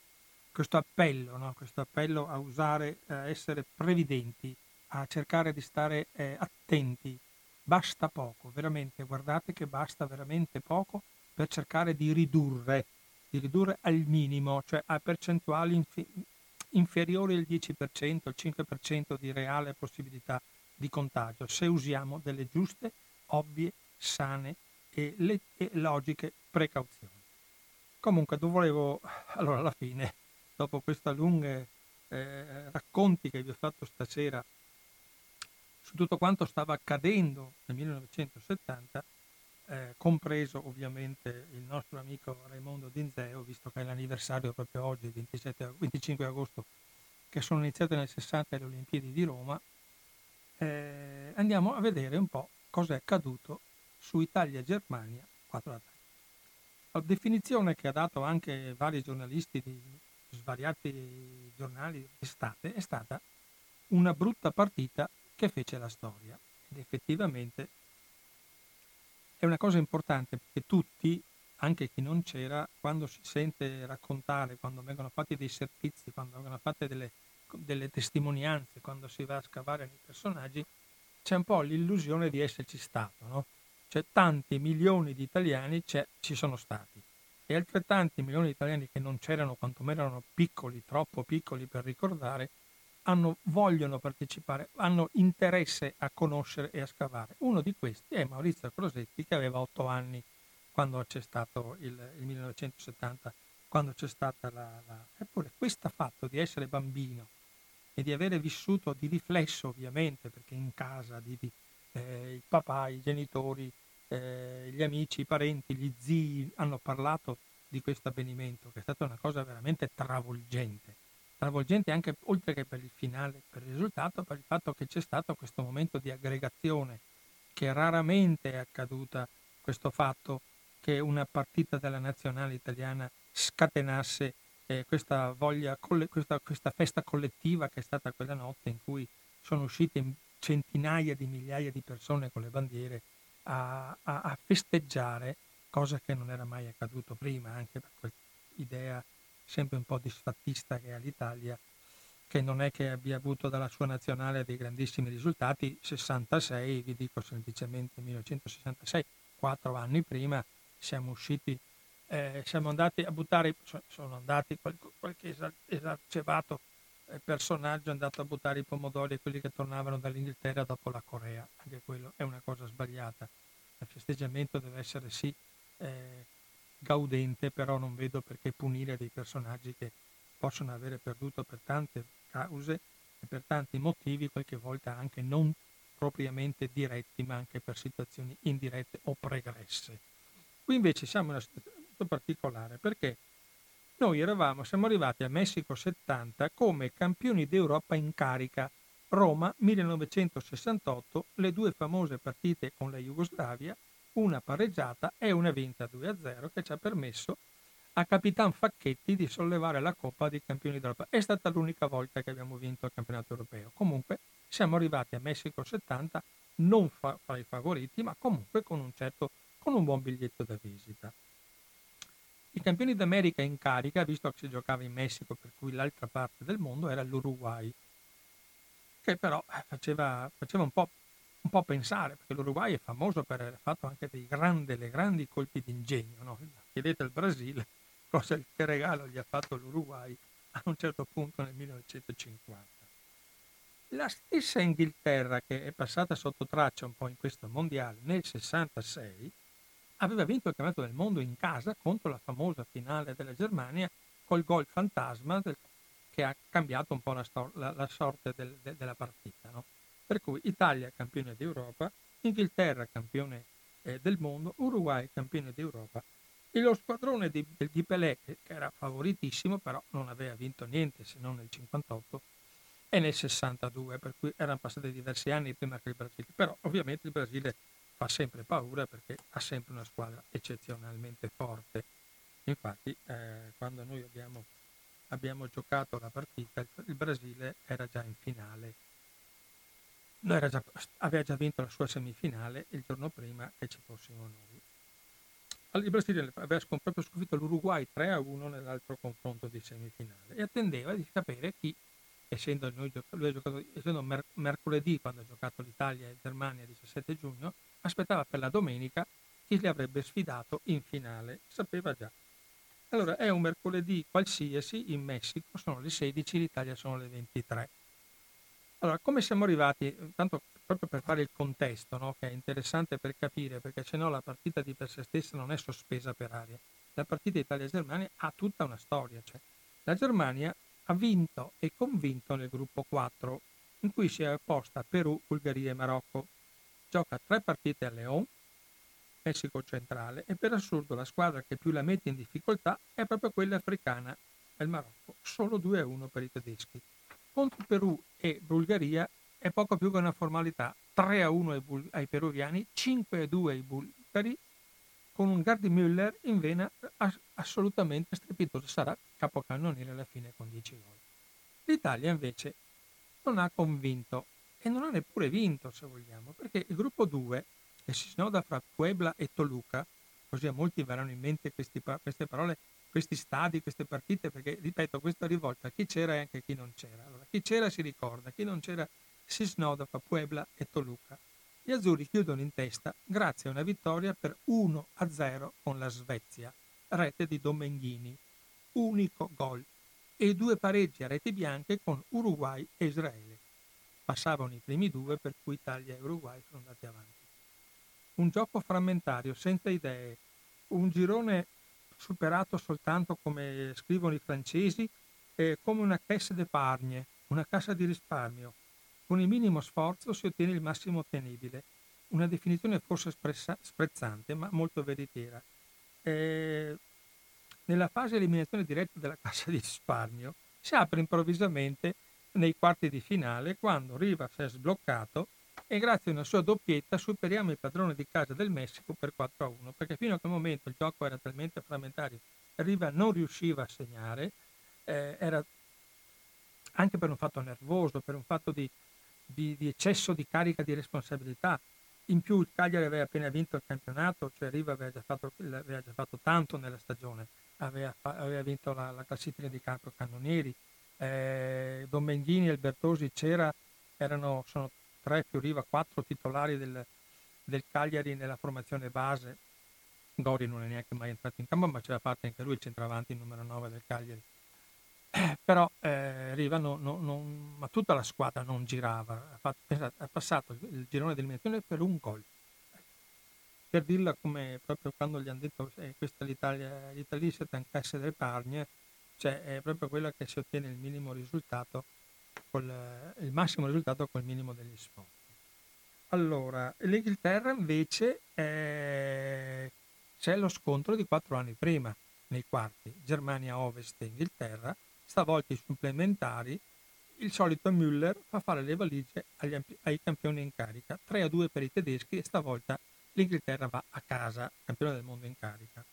questo appello, no? questo appello a usare, a essere previdenti, a cercare di stare eh, attenti. Basta poco, veramente, guardate che basta veramente poco per cercare di ridurre, di ridurre al minimo, cioè a percentuali infi- inferiori al 10%, al 5% di reale possibilità di contagio, se usiamo delle giuste, ovvie, sane e, le- e logiche precauzioni. Comunque, volevo, allora alla fine, dopo questi lunghi eh, racconti che vi ho fatto stasera su tutto quanto stava accadendo nel 1970, eh, compreso ovviamente il nostro amico Raimondo Dinzeo, visto che è l'anniversario proprio oggi, 27, 25 agosto, che sono iniziate nel 60 le Olimpiadi di Roma, eh, andiamo a vedere un po' cosa è accaduto su Italia-Germania 4 a 3. La definizione che ha dato anche vari giornalisti di svariati giornali d'estate è stata una brutta partita che fece la storia. Ed effettivamente è una cosa importante perché tutti, anche chi non c'era, quando si sente raccontare, quando vengono fatti dei servizi, quando vengono fatte delle, delle testimonianze, quando si va a scavare nei personaggi, c'è un po' l'illusione di esserci stato, no? Cioè tanti milioni di italiani ci sono stati e altrettanti milioni di italiani che non c'erano, quantomeno erano piccoli, troppo piccoli per ricordare, hanno, vogliono partecipare, hanno interesse a conoscere e a scavare. Uno di questi è Maurizio Crosetti che aveva otto anni quando c'è stato il, il 1970, quando c'è stata la, la... Eppure questo fatto di essere bambino e di avere vissuto di riflesso ovviamente, perché in casa di, di, eh, il papà, i genitori, eh, gli amici, i parenti, gli zii hanno parlato di questo avvenimento, che è stata una cosa veramente travolgente. Travolgente anche oltre che per il finale, per il risultato, per il fatto che c'è stato questo momento di aggregazione che raramente è accaduta, questo fatto che una partita della nazionale italiana scatenasse eh, questa, voglia, questa, questa festa collettiva che è stata quella notte in cui sono uscite centinaia di migliaia di persone con le bandiere a, a, a festeggiare, cosa che non era mai accaduto prima, anche per quell'idea sempre un po' disfattista che ha l'Italia, che non è che abbia avuto dalla sua nazionale dei grandissimi risultati, 66, vi dico semplicemente 1966, quattro anni prima siamo usciti, eh, siamo andati a buttare, sono andati qualche, eh, personaggio è andato a buttare i pomodori a quelli che tornavano dall'Inghilterra dopo la Corea, anche quello è una cosa sbagliata. Il festeggiamento deve essere sì eh, gaudente, però non vedo perché punire dei personaggi che possono avere perduto per tante cause e per tanti motivi, qualche volta anche non propriamente diretti, ma anche per situazioni indirette o pregresse. Qui invece siamo in una situazione particolare perché noi eravamo, siamo arrivati a Messico 70 come campioni d'Europa in carica. Roma 1968, le due famose partite con la Jugoslavia una pareggiata e una vinta 2-0 che ci ha permesso a Capitan Facchetti di sollevare la Coppa dei Campioni d'Europa. È stata l'unica volta che abbiamo vinto il campionato europeo. Comunque siamo arrivati a Messico 70 non fra i favoriti, ma comunque con un, certo, con un buon biglietto da visita. I campioni d'America in carica, visto che si giocava in Messico, per cui l'altra parte del mondo era l'Uruguay, che però faceva, faceva un po' un po' pensare, perché l'Uruguay è famoso per aver fatto anche dei grandi, grandi colpi d'ingegno. No? Chiedete al Brasile cosa che regalo gli ha fatto l'Uruguay a un certo punto nel 1950. La stessa Inghilterra, che è passata sotto traccia un po' in questo mondiale nel 66, aveva vinto il campionato del mondo in casa contro la famosa finale della Germania col gol fantasma del, che ha cambiato un po' la, stor- la, la sorte del, de- della partita. No? Per cui Italia campione d'Europa, Inghilterra campione eh, del mondo, Uruguay campione d'Europa e lo squadrone di, di Pelé, che era favoritissimo, però non aveva vinto niente se non nel 58 e nel 62, per cui erano passati diversi anni prima che il Brasile. Però ovviamente il Brasile fa sempre paura perché ha sempre una squadra eccezionalmente forte. Infatti eh, quando noi abbiamo, abbiamo, giocato la partita il, il, Brasile era già in finale, già, aveva già vinto la sua semifinale il giorno prima che ci fossimo noi. Il Brasile aveva proprio sconfitto l'Uruguay 3 a 1 nell'altro confronto di semifinale e attendeva di sapere chi essendo, noi, lui giocato, essendo mer- mercoledì quando ha giocato l'Italia e Germania il 17 giugno, aspettava per la domenica chi li avrebbe sfidato in finale, sapeva già. Allora è un mercoledì qualsiasi in Messico, sono le 16, l'Italia sono le 23. Allora, come siamo arrivati? Tanto proprio per fare il contesto, no? che è interessante per capire, perché se no la partita di per sé stessa non è sospesa per aria. La partita Italia-Germania ha tutta una storia. Cioè, la Germania ha vinto e convinto nel gruppo 4, in cui si è opposta Perù, Bulgaria e Marocco. Gioca tre partite a León, Messico centrale, e per assurdo la squadra che più la mette in difficoltà è proprio quella africana, il Marocco, solo 2-1 per i tedeschi. Contro Perù e Bulgaria è poco più che una formalità, 3-1 ai, bul- ai peruviani, 5-2 ai bulgari, con un Gardi Müller in vena assolutamente strepitoso, sarà capocannoniere alla fine con 10 gol. L'Italia invece non ha convinto e non ha neppure vinto, se vogliamo, perché il gruppo 2, che si snoda fra Puebla e Toluca, così a molti verranno in mente questi, queste parole, questi stadi, queste partite, perché ripeto, questa rivolta chi c'era e anche chi non c'era. Allora, chi c'era si ricorda, chi non c'era si snoda fra Puebla e Toluca. Gli azzurri chiudono in testa grazie a una vittoria per 1-0 con la Svezia, rete di Domenghini, unico gol, e due pareggi a reti bianche con Uruguay e Israele. Passavano i primi due per cui Italia e Uruguay sono andati avanti. Un gioco frammentario, senza idee, un girone superato soltanto, come scrivono i francesi, eh, come una caisse d'épargne, una cassa di risparmio, con il minimo sforzo si ottiene il massimo ottenibile. Una definizione forse espressa, sprezzante, ma molto veritiera. Eh, nella fase eliminazione diretta della cassa di risparmio si apre improvvisamente nei quarti di finale quando Rivas è sbloccato e grazie a una sua doppietta superiamo il padrone di casa del Messico per 4 a 1 perché fino a quel momento il gioco era talmente frammentario Riva non riusciva a segnare eh, era anche per un fatto nervoso per un fatto di di, di, eccesso di carica di responsabilità. In più il Cagliari aveva appena vinto il campionato, cioè Riva aveva già fatto, aveva già fatto tanto nella stagione, aveva, aveva vinto la, la, classifica di campo cannonieri, eh, Domenghini e Bertosi c'era, erano, sono tre più Riva, quattro titolari del, del Cagliari nella formazione base. Gori non è neanche mai entrato in campo, ma c'era fatto anche lui il centravanti numero 9 del Cagliari però eh, Riva non, non, non, ma tutta la squadra non girava, ha, fatto, pensate, ha passato il girone di eliminazione per un gol. Per dirla come proprio quando gli hanno detto eh, questa l'Italia, l'Italia si tancasse del Pargne, cioè è proprio quella che si ottiene il minimo risultato, col, il massimo risultato col minimo degli sforzi. Allora, l'Inghilterra invece eh, c'è lo scontro di quattro anni prima, nei quarti, Germania Ovest e Inghilterra, stavolta i supplementari, il solito Müller fa fare le valigie agli, ai campioni in carica, 3 a 2 per i tedeschi e stavolta l'Inghilterra va a casa, campione del mondo in carica.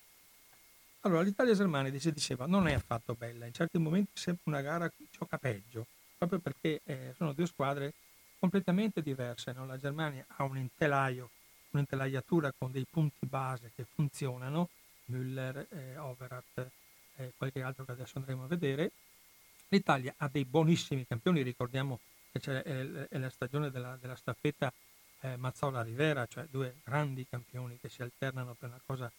Allora l'Italia-Germania dice, diceva non è affatto bella, in certi momenti sembra una gara che gioca peggio, proprio perché eh, sono due squadre completamente diverse. No? La Germania ha un intelaio, un'intelaiatura con dei punti base che funzionano, Müller, eh, Overath, eh, qualche altro che adesso andremo a vedere. L'Italia ha dei buonissimi campioni, ricordiamo che c'è, è la stagione della, della staffetta eh, Mazzola-Rivera, cioè due grandi campioni che si alternano per una cosa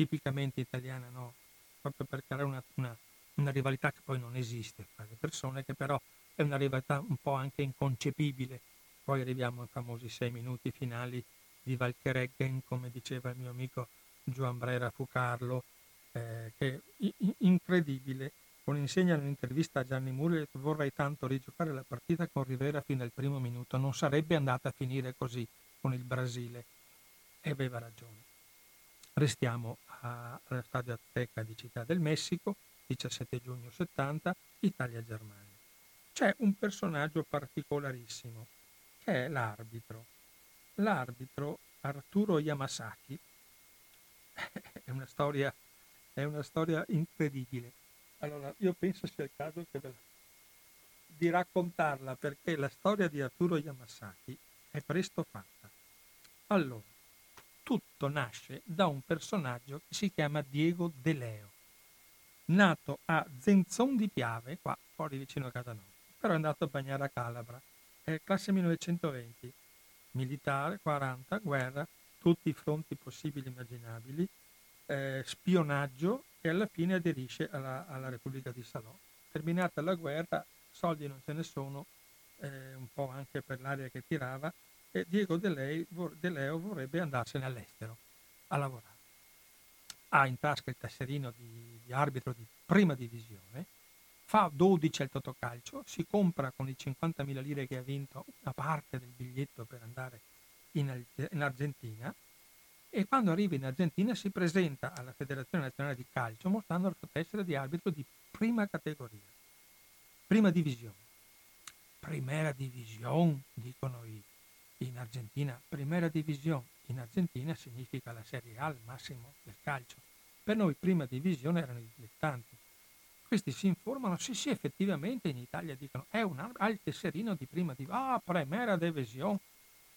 tipicamente italiana, no? proprio per creare una, una, una, rivalità che poi non esiste fra le persone, che però è una rivalità un po' anche inconcepibile. Poi arriviamo ai famosi sei minuti finali di Valchereggen, come diceva il mio amico Gioan Brera Fucarlo, eh, che è incredibile. Con insegna in un'intervista a Gianni Murri vorrei tanto rigiocare la partita con Rivera fino al primo minuto, non sarebbe andata a finire così con il Brasile. E aveva ragione. Restiamo allo stadio Azteca di Città del Messico, 17 giugno 70, Italia-Germania. C'è un personaggio particolarissimo, che è l'arbitro. L'arbitro Arturo Yamasaki è una storia, è una storia incredibile. Allora, io penso sia il caso di raccontarla perché la storia di Arturo Yamasaki è presto fatta. Allora, tutto nasce da un personaggio che si chiama Diego De Leo, nato a Zenzon di Piave, qua fuori vicino a casa nostra, però è andato a bagnare a Calabra, è classe 1920, militare, 40, guerra, tutti i fronti possibili e immaginabili, eh, spionaggio e alla fine aderisce alla, alla, Repubblica di Salò. Terminata la guerra, soldi non ce ne sono, eh, un po' anche per l'aria che tirava, e Diego De, Lei, De Leo vorrebbe andarsene all'estero a lavorare. Ha in tasca il tasserino di, di arbitro di prima divisione, fa 12 al Totocalcio, si compra con i 50.000 lire che ha vinto una parte del biglietto per andare in, in Argentina e quando arriva in Argentina si presenta alla Federazione Nazionale di Calcio mostrando la sua tessera di arbitro di prima categoria, prima divisione. Primera divisione, dicono i, in Argentina. Primera divisione in Argentina significa la Serie A, il massimo del calcio. Per noi prima divisione erano i dilettanti. Questi si informano, sì sì, effettivamente in Italia dicono è un arbitro, ha il tesserino di prima divisione, ah, Primera divisione,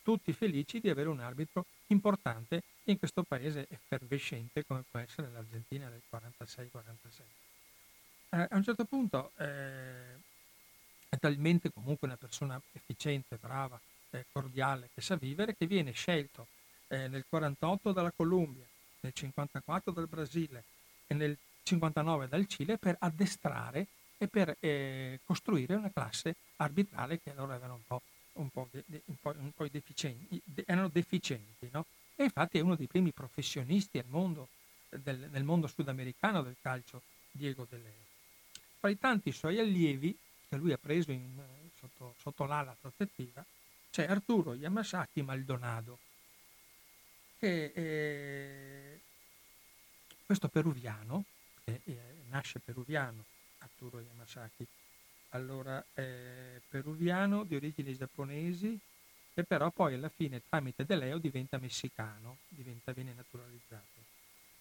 tutti felici di avere un arbitro importante in questo paese effervescente come può essere l'Argentina del 46-46. Eh, a un certo punto eh, è talmente comunque una persona efficiente, brava, eh, cordiale, che sa vivere, che viene scelto eh, nel 48 dalla Colombia, nel 54 dal Brasile e nel 59 dal Cile per addestrare e per eh, costruire una classe arbitrale che allora avevano un po' un po', de, un po', un po deficienti, de, erano deficienti, no? E infatti è uno dei primi professionisti al mondo, del, nel mondo sudamericano del calcio, Diego De Leo. Fra i tanti suoi allievi, che lui ha preso in, sotto, sotto, l'ala protettiva, c'è Arturo Yamasaki Maldonado, che è questo peruviano, che è, nasce peruviano, Arturo Yamasaki, allora è peruviano di origini giapponesi e però poi alla fine tramite De Leo diventa messicano, diventa, viene naturalizzato.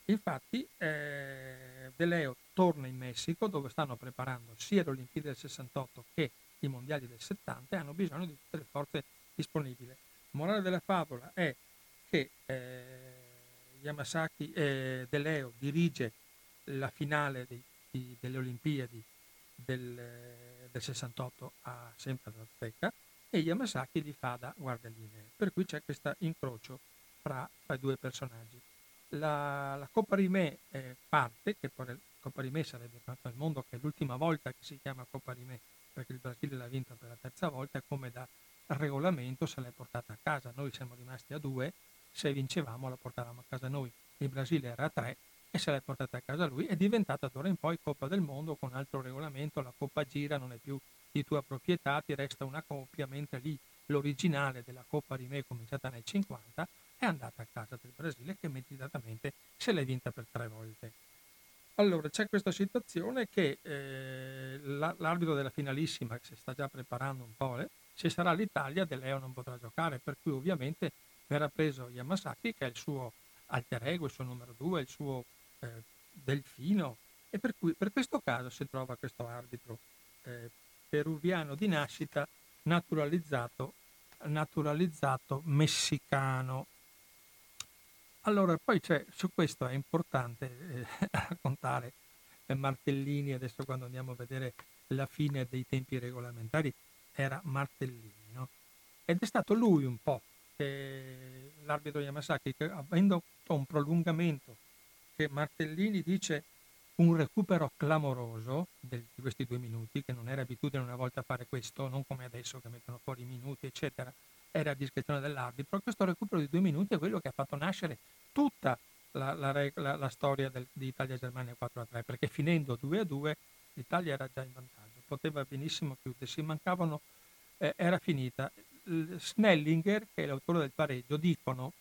Infatti eh, De Leo torna in Messico dove stanno preparando sia le Olimpiadi del 68 che i mondiali del 70 e hanno bisogno di tutte le forze disponibili. Morale della favola è che eh, Yamasaki eh, De Leo dirige la finale dei, di, delle Olimpiadi del, del 68 a sempre ad Azteca e Yamasaki di Fada guardalinee. Per cui c'è questo incrocio fra, fra, i due personaggi. La, la Coppa Rimè eh, parte, che poi Coppa Rimè sarebbe fatto al mondo che è l'ultima volta che si chiama Coppa Rimè, perché il Brasile l'ha vinta per la terza volta come da regolamento se l'è portata a casa. Noi siamo rimasti a due, se vincevamo la portavamo a casa noi. Il Brasile era a tre e se l'è portata a casa lui. È diventata d'ora in poi Coppa del Mondo con altro regolamento, la Coppa Gira non è più di tua proprietà, ti resta una coppia, mentre lì l'originale della Coppa Rimè cominciata nel 50 è andata a casa del Brasile che immediatamente se l'è vinta per tre volte. Allora c'è questa situazione che eh, l'arbitro della finalissima che si sta già preparando un po', eh, se sarà l'Italia De Leo non potrà giocare, per cui ovviamente verrà preso Yamasaki che è il suo alter ego, il suo numero due, il suo eh, delfino e per, cui, per questo caso si trova questo arbitro eh, peruviano di nascita naturalizzato, naturalizzato messicano. Allora, poi c'è, su questo è importante eh, raccontare eh, Martellini, adesso quando andiamo a vedere la fine dei tempi regolamentari, era Martellini, no? Ed è stato lui un po', che, l'arbitro Yamasaki, che avendo un prolungamento che Martellini dice un recupero clamoroso di questi due minuti, che non era abitudine una volta a fare questo, non come adesso che mettono fuori i minuti, eccetera, era a discrezione dell'arbitro. Questo recupero di due minuti è quello che ha fatto nascere tutta la, la, la, la storia del, di Italia-Germania 4-3, perché finendo 2-2 l'Italia era già in vantaggio, poteva benissimo chiudersi, mancavano, eh, era finita. Snellinger, che è l'autore del pareggio, dicono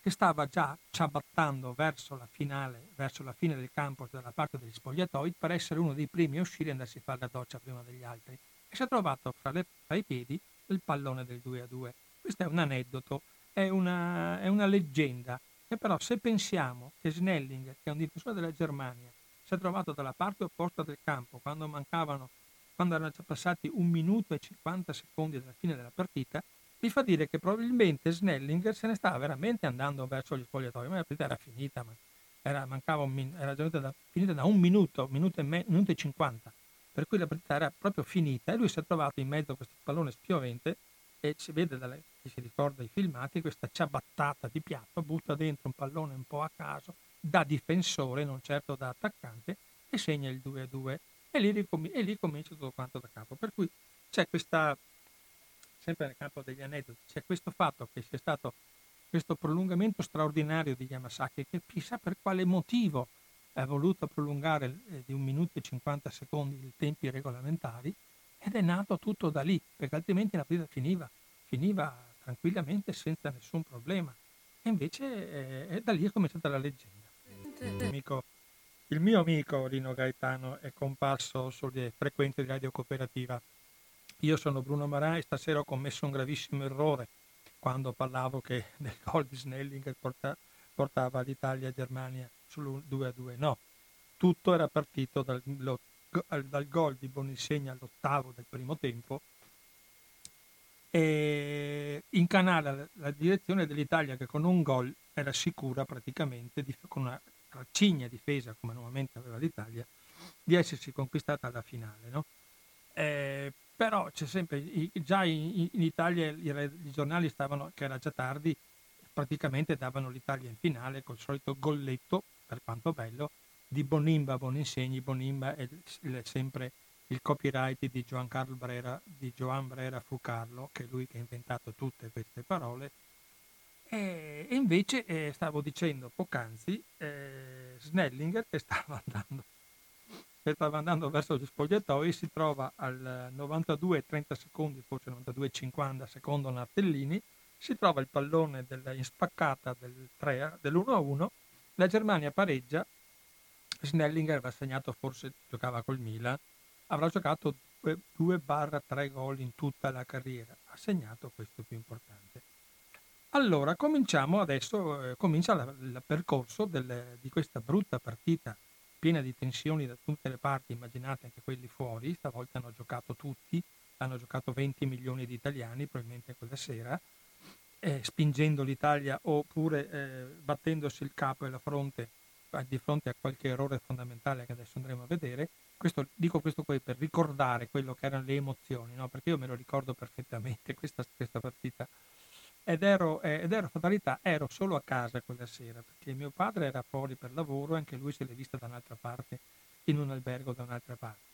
che stava già ciabattando verso la finale, verso la fine del campo dalla parte degli spogliatoi per essere uno dei primi a uscire e andarsi a fare la doccia prima degli altri e si è trovato fra, le, fra i piedi il pallone del 2 a 2. Questo è un aneddoto è una, è una leggenda che però se pensiamo che Snelling, che è un difensore della Germania, si è trovato dalla parte opposta del campo quando mancavano, quando erano già passati un minuto e 50 secondi dalla fine della partita, vi fa dire che probabilmente Snelling se ne stava veramente andando verso gli spogliatoi, ma la partita era finita, ma era, mancava un, era da, finita da un minuto, minuto e, me, minuto e 50, per cui la partita era proprio finita e lui si è trovato in mezzo a questo pallone spiovente e si vede dalle, si ricorda i filmati questa ciabattata di piatto, butta dentro un pallone un po' a caso, da difensore, non certo da attaccante, e segna il 2-2 e lì, ricom- e lì comincia tutto quanto da capo. Per cui c'è questa, sempre nel campo degli aneddoti, c'è questo fatto che sia stato questo prolungamento straordinario di Yamasaki che chissà per quale motivo ha voluto prolungare eh, di un minuto e 50 secondi i tempi regolamentari ed è nato tutto da lì, perché altrimenti la partita finiva, finiva tranquillamente senza nessun problema. E invece eh, da lì è cominciata la leggenda. Amico, il mio amico Rino Gaetano è comparso sulle frequenze di Radio Cooperativa. Io sono Bruno Maran e stasera ho commesso un gravissimo errore quando parlavo che del gol di Snelling porta, portava l'Italia e Germania sul 2-2. No, tutto era partito dal, lo, dal gol di Boninsegna all'ottavo del primo tempo e incanala la, la direzione dell'Italia che con un gol era sicura praticamente, di, con una raccigna difesa come normalmente aveva l'Italia, di essersi conquistata la finale. No? Eh, però c'è sempre, già in, Italia i, giornali stavano, che era già tardi, praticamente davano l'Italia in finale col solito golletto, per quanto bello, di Bonimba Boninsegni. Bonimba è, sempre il copyright di Carlo Brera, di Joan Brera Fucarlo, che è lui che ha inventato tutte queste parole. E, e invece eh, stavo dicendo poc'anzi eh, Snellinger che stava andando che stava andando verso gli spogliatoi si trova al 92-30 secondi, forse 92-50 secondo Nartellini, si trova il pallone della, in spaccata del 3, dell'1-1, la Germania pareggia, Snellinger aveva segnato, forse giocava col Milan, avrà giocato 2-3 gol in tutta la carriera, ha segnato questo più importante. Allora, cominciamo adesso, eh, comincia il percorso del, di questa brutta partita piena di tensioni da tutte le parti, immaginate anche quelli fuori, stavolta hanno giocato tutti, hanno giocato 20 milioni di italiani probabilmente quella sera, eh, spingendo l'Italia oppure eh, battendosi il capo e la fronte eh, di fronte a qualche errore fondamentale che adesso andremo a vedere. Questo, dico questo qui per ricordare quello che erano le emozioni, no? perché io me lo ricordo perfettamente questa, questa partita ed ero, eh, ed ero fatalità, ero solo a casa quella sera perché mio padre era fuori per lavoro e anche lui se l'è vista da un'altra parte, in un albergo da un'altra parte.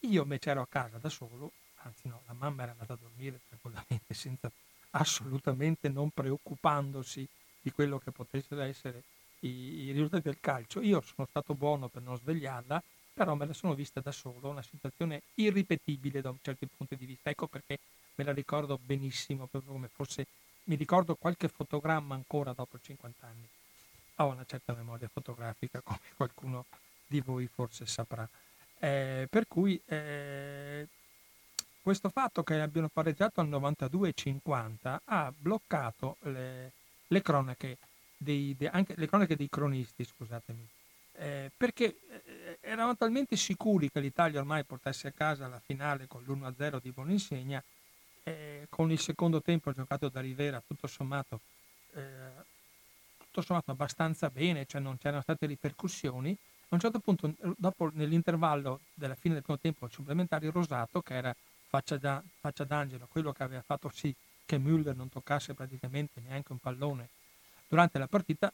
Io invece ero a casa da solo, anzi no, la mamma era andata a dormire tranquillamente, senza, assolutamente non preoccupandosi di quello che potessero essere i, i risultati del calcio. Io sono stato buono per non svegliarla, però me la sono vista da solo, una situazione irripetibile da un certo punto di vista. Ecco perché me la ricordo benissimo, proprio come fosse mi ricordo qualche fotogramma ancora dopo 50 anni. Ho una certa memoria fotografica, come qualcuno di voi forse saprà. Eh, per cui eh, questo fatto che abbiano pareggiato al 92,50 ha bloccato le, le cronache dei, de, le cronache dei cronisti, scusatemi, eh, perché eh, eravamo talmente sicuri che l'Italia ormai portasse a casa la finale con l'1-0 di Boninsegna eh, con il secondo tempo giocato da Rivera tutto sommato, eh, tutto sommato abbastanza bene, cioè non c'erano state ripercussioni. A un certo punto, dopo nell'intervallo della fine del primo tempo supplementare, Rosato, che era faccia, da, faccia d'angelo, quello che aveva fatto sì che Müller non toccasse praticamente neanche un pallone durante la partita,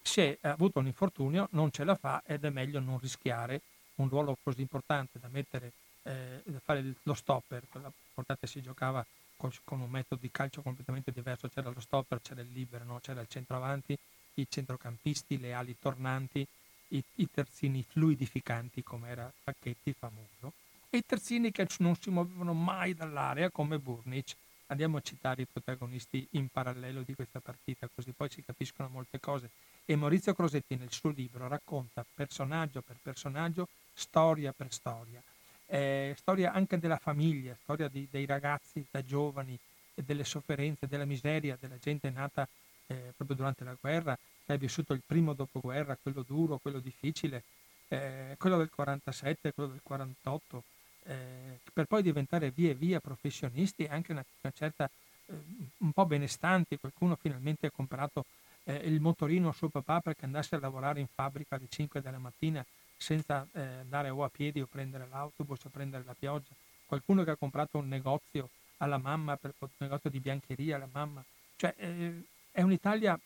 se ha avuto un infortunio non ce la fa ed è meglio non rischiare un ruolo così importante da mettere eh, fare lo stopper, quella portata si giocava con, con, un metodo di calcio completamente diverso, c'era lo stopper, c'era il libero, no? c'era il centroavanti, i centrocampisti, le ali tornanti, i, i terzini fluidificanti come era Pacchetti famoso e i terzini che non si muovevano mai dall'area come Burnic. Andiamo a citare i protagonisti in parallelo di questa partita, così poi si capiscono molte cose. E Maurizio Crosetti nel suo libro racconta personaggio per personaggio, storia per storia eh, storia anche della famiglia, storia di, dei ragazzi da giovani delle sofferenze, della miseria della gente nata eh, proprio durante la guerra, che ha vissuto il primo dopoguerra, quello duro, quello difficile, eh, quello del 47, quello del 48, eh, per poi diventare via via professionisti e anche una, una certa, eh, un po' benestanti, qualcuno finalmente ha comprato eh, il motorino a suo papà perché andasse a lavorare in fabbrica alle 5 della mattina senza eh, andare o a piedi o prendere l'autobus o prendere la pioggia, qualcuno che ha comprato un negozio alla mamma, per, un negozio di biancheria alla mamma, cioè eh, è un'Italia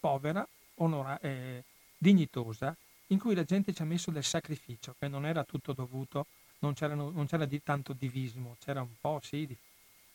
povera, onora, eh, dignitosa, in cui la gente ci ha messo del sacrificio, che non era tutto dovuto, non, non c'era di tanto divismo, c'era un po', sì, di,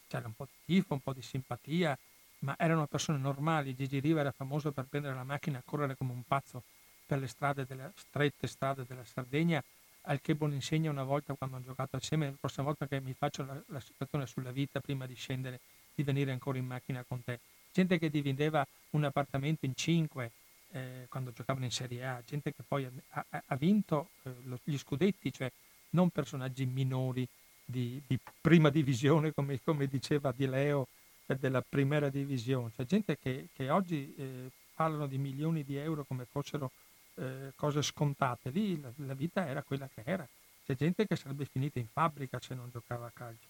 c'era un po' di tifo, un po' di simpatia, ma erano persone normali. Gigi Riva era famoso per prendere la macchina e correre come un pazzo per le strade delle, strette strade della Sardegna, al che buon insegna una volta quando hanno giocato assieme, la prossima volta che mi faccio la, la situazione sulla vita prima di scendere, di venire ancora in macchina con te. Gente che divideva un appartamento in cinque eh, quando giocavano in Serie A, gente che poi ha, ha, vinto eh, gli scudetti, cioè non personaggi minori di, di prima divisione, come, come, diceva Di Leo, eh, della primera divisione, cioè gente che, che oggi eh, parlano di milioni di euro come fossero eh, cose scontate, lì la, la, vita era quella che era, c'è gente che sarebbe finita in fabbrica se non giocava a calcio.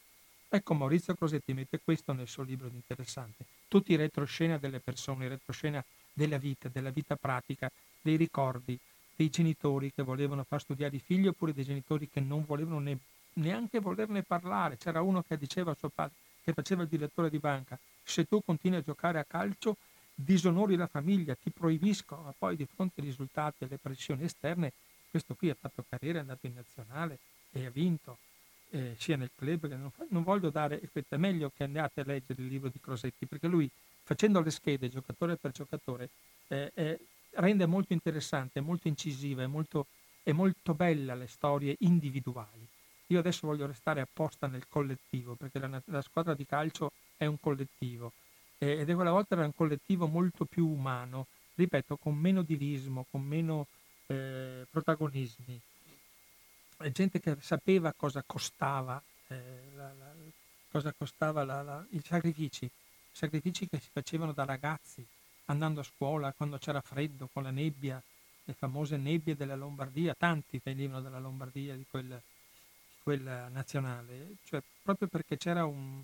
Ecco Maurizio Crosetti mette questo nel suo libro di interessante, tutti i retroscena delle persone, retroscena della vita, della vita pratica, dei ricordi, dei genitori che volevano far studiare i figli oppure dei genitori che non volevano ne, neanche volerne parlare. C'era uno che diceva a suo padre, che faceva il direttore di banca, se tu continui a giocare a calcio disonori la famiglia, ti proibisco, ma poi di fronte ai risultati e alle pressioni esterne, questo qui ha fatto carriera, è andato in nazionale e ha vinto, eh, sia nel club che non, non voglio dare, è meglio che andate a leggere il libro di Crosetti, perché lui facendo le schede giocatore per giocatore eh, eh, rende molto interessante, molto incisiva, è molto, è molto bella le storie individuali. Io adesso voglio restare apposta nel collettivo, perché la, la squadra di calcio è un collettivo eh, ed è quella volta era un collettivo molto più umano, ripeto, con meno divismo, con meno eh, protagonismi. Gente che sapeva cosa costava, eh, la, la, cosa costava la, i sacrifici, sacrifici che si facevano da ragazzi andando a scuola quando c'era freddo, con la nebbia, le famose nebbie della Lombardia, tanti venivano dalla Lombardia di quel, quella nazionale, cioè proprio perché c'era un,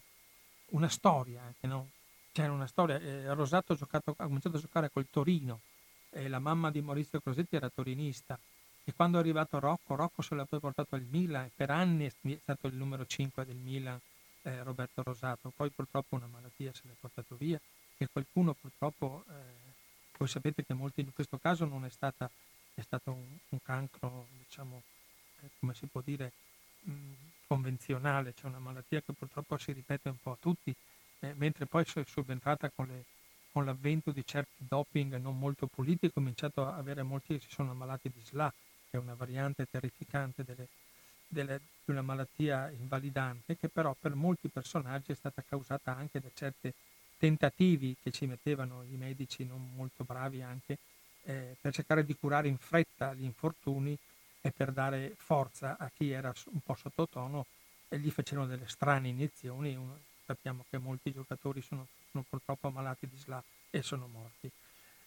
una storia anche, no? C'era una storia, eh, Rosato ha, giocato, ha, cominciato a giocare col Torino, e la mamma di Maurizio Crosetti era torinista e quando è arrivato Rocco, Rocco se l'ha poi portato al Milan e per anni è stato il numero 5 del Milan eh, Roberto Rosato, poi purtroppo una malattia se l'è portato via e qualcuno purtroppo, eh, voi sapete che molti in questo caso non è, stata, è stato un, un cancro, diciamo, eh, come si può dire, convenzionale, cioè una malattia che purtroppo si ripete un po' a tutti, eh, mentre poi è subentrata con, le, con, l'avvento di certi doping non molto puliti, è cominciato a avere molti che si sono ammalati di SLA, che è una variante terrificante delle, delle, di una malattia invalidante, che però per molti personaggi è stata causata anche da certi tentativi che ci mettevano i medici non molto bravi anche eh, per cercare di curare in fretta gli infortuni e per dare forza a chi era un po' sottotono e gli facevano delle strane iniezioni. Sappiamo che molti giocatori sono, sono purtroppo ammalati di SLA e sono morti.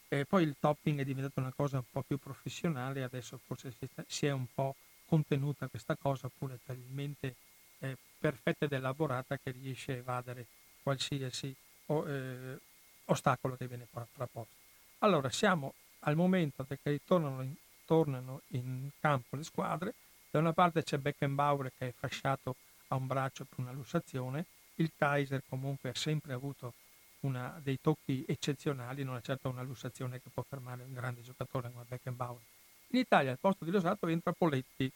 E poi il topping è diventato una cosa un po' più professionale, adesso forse si è un po' contenuta questa cosa, oppure talmente eh, perfetta ed elaborata che riesce a evadere qualsiasi o, eh, ostacolo che viene frapposto. Allora, siamo al momento che ritornano in, tornano in campo le squadre, da una parte c'è Beckenbauer che è fasciato a un braccio per una lussazione, il Kaiser comunque ha sempre avuto una, dei tocchi eccezionali, non è certo una lussazione che può fermare un grande giocatore come Beckenbauer. In Italia al posto di Losato entra Poletti,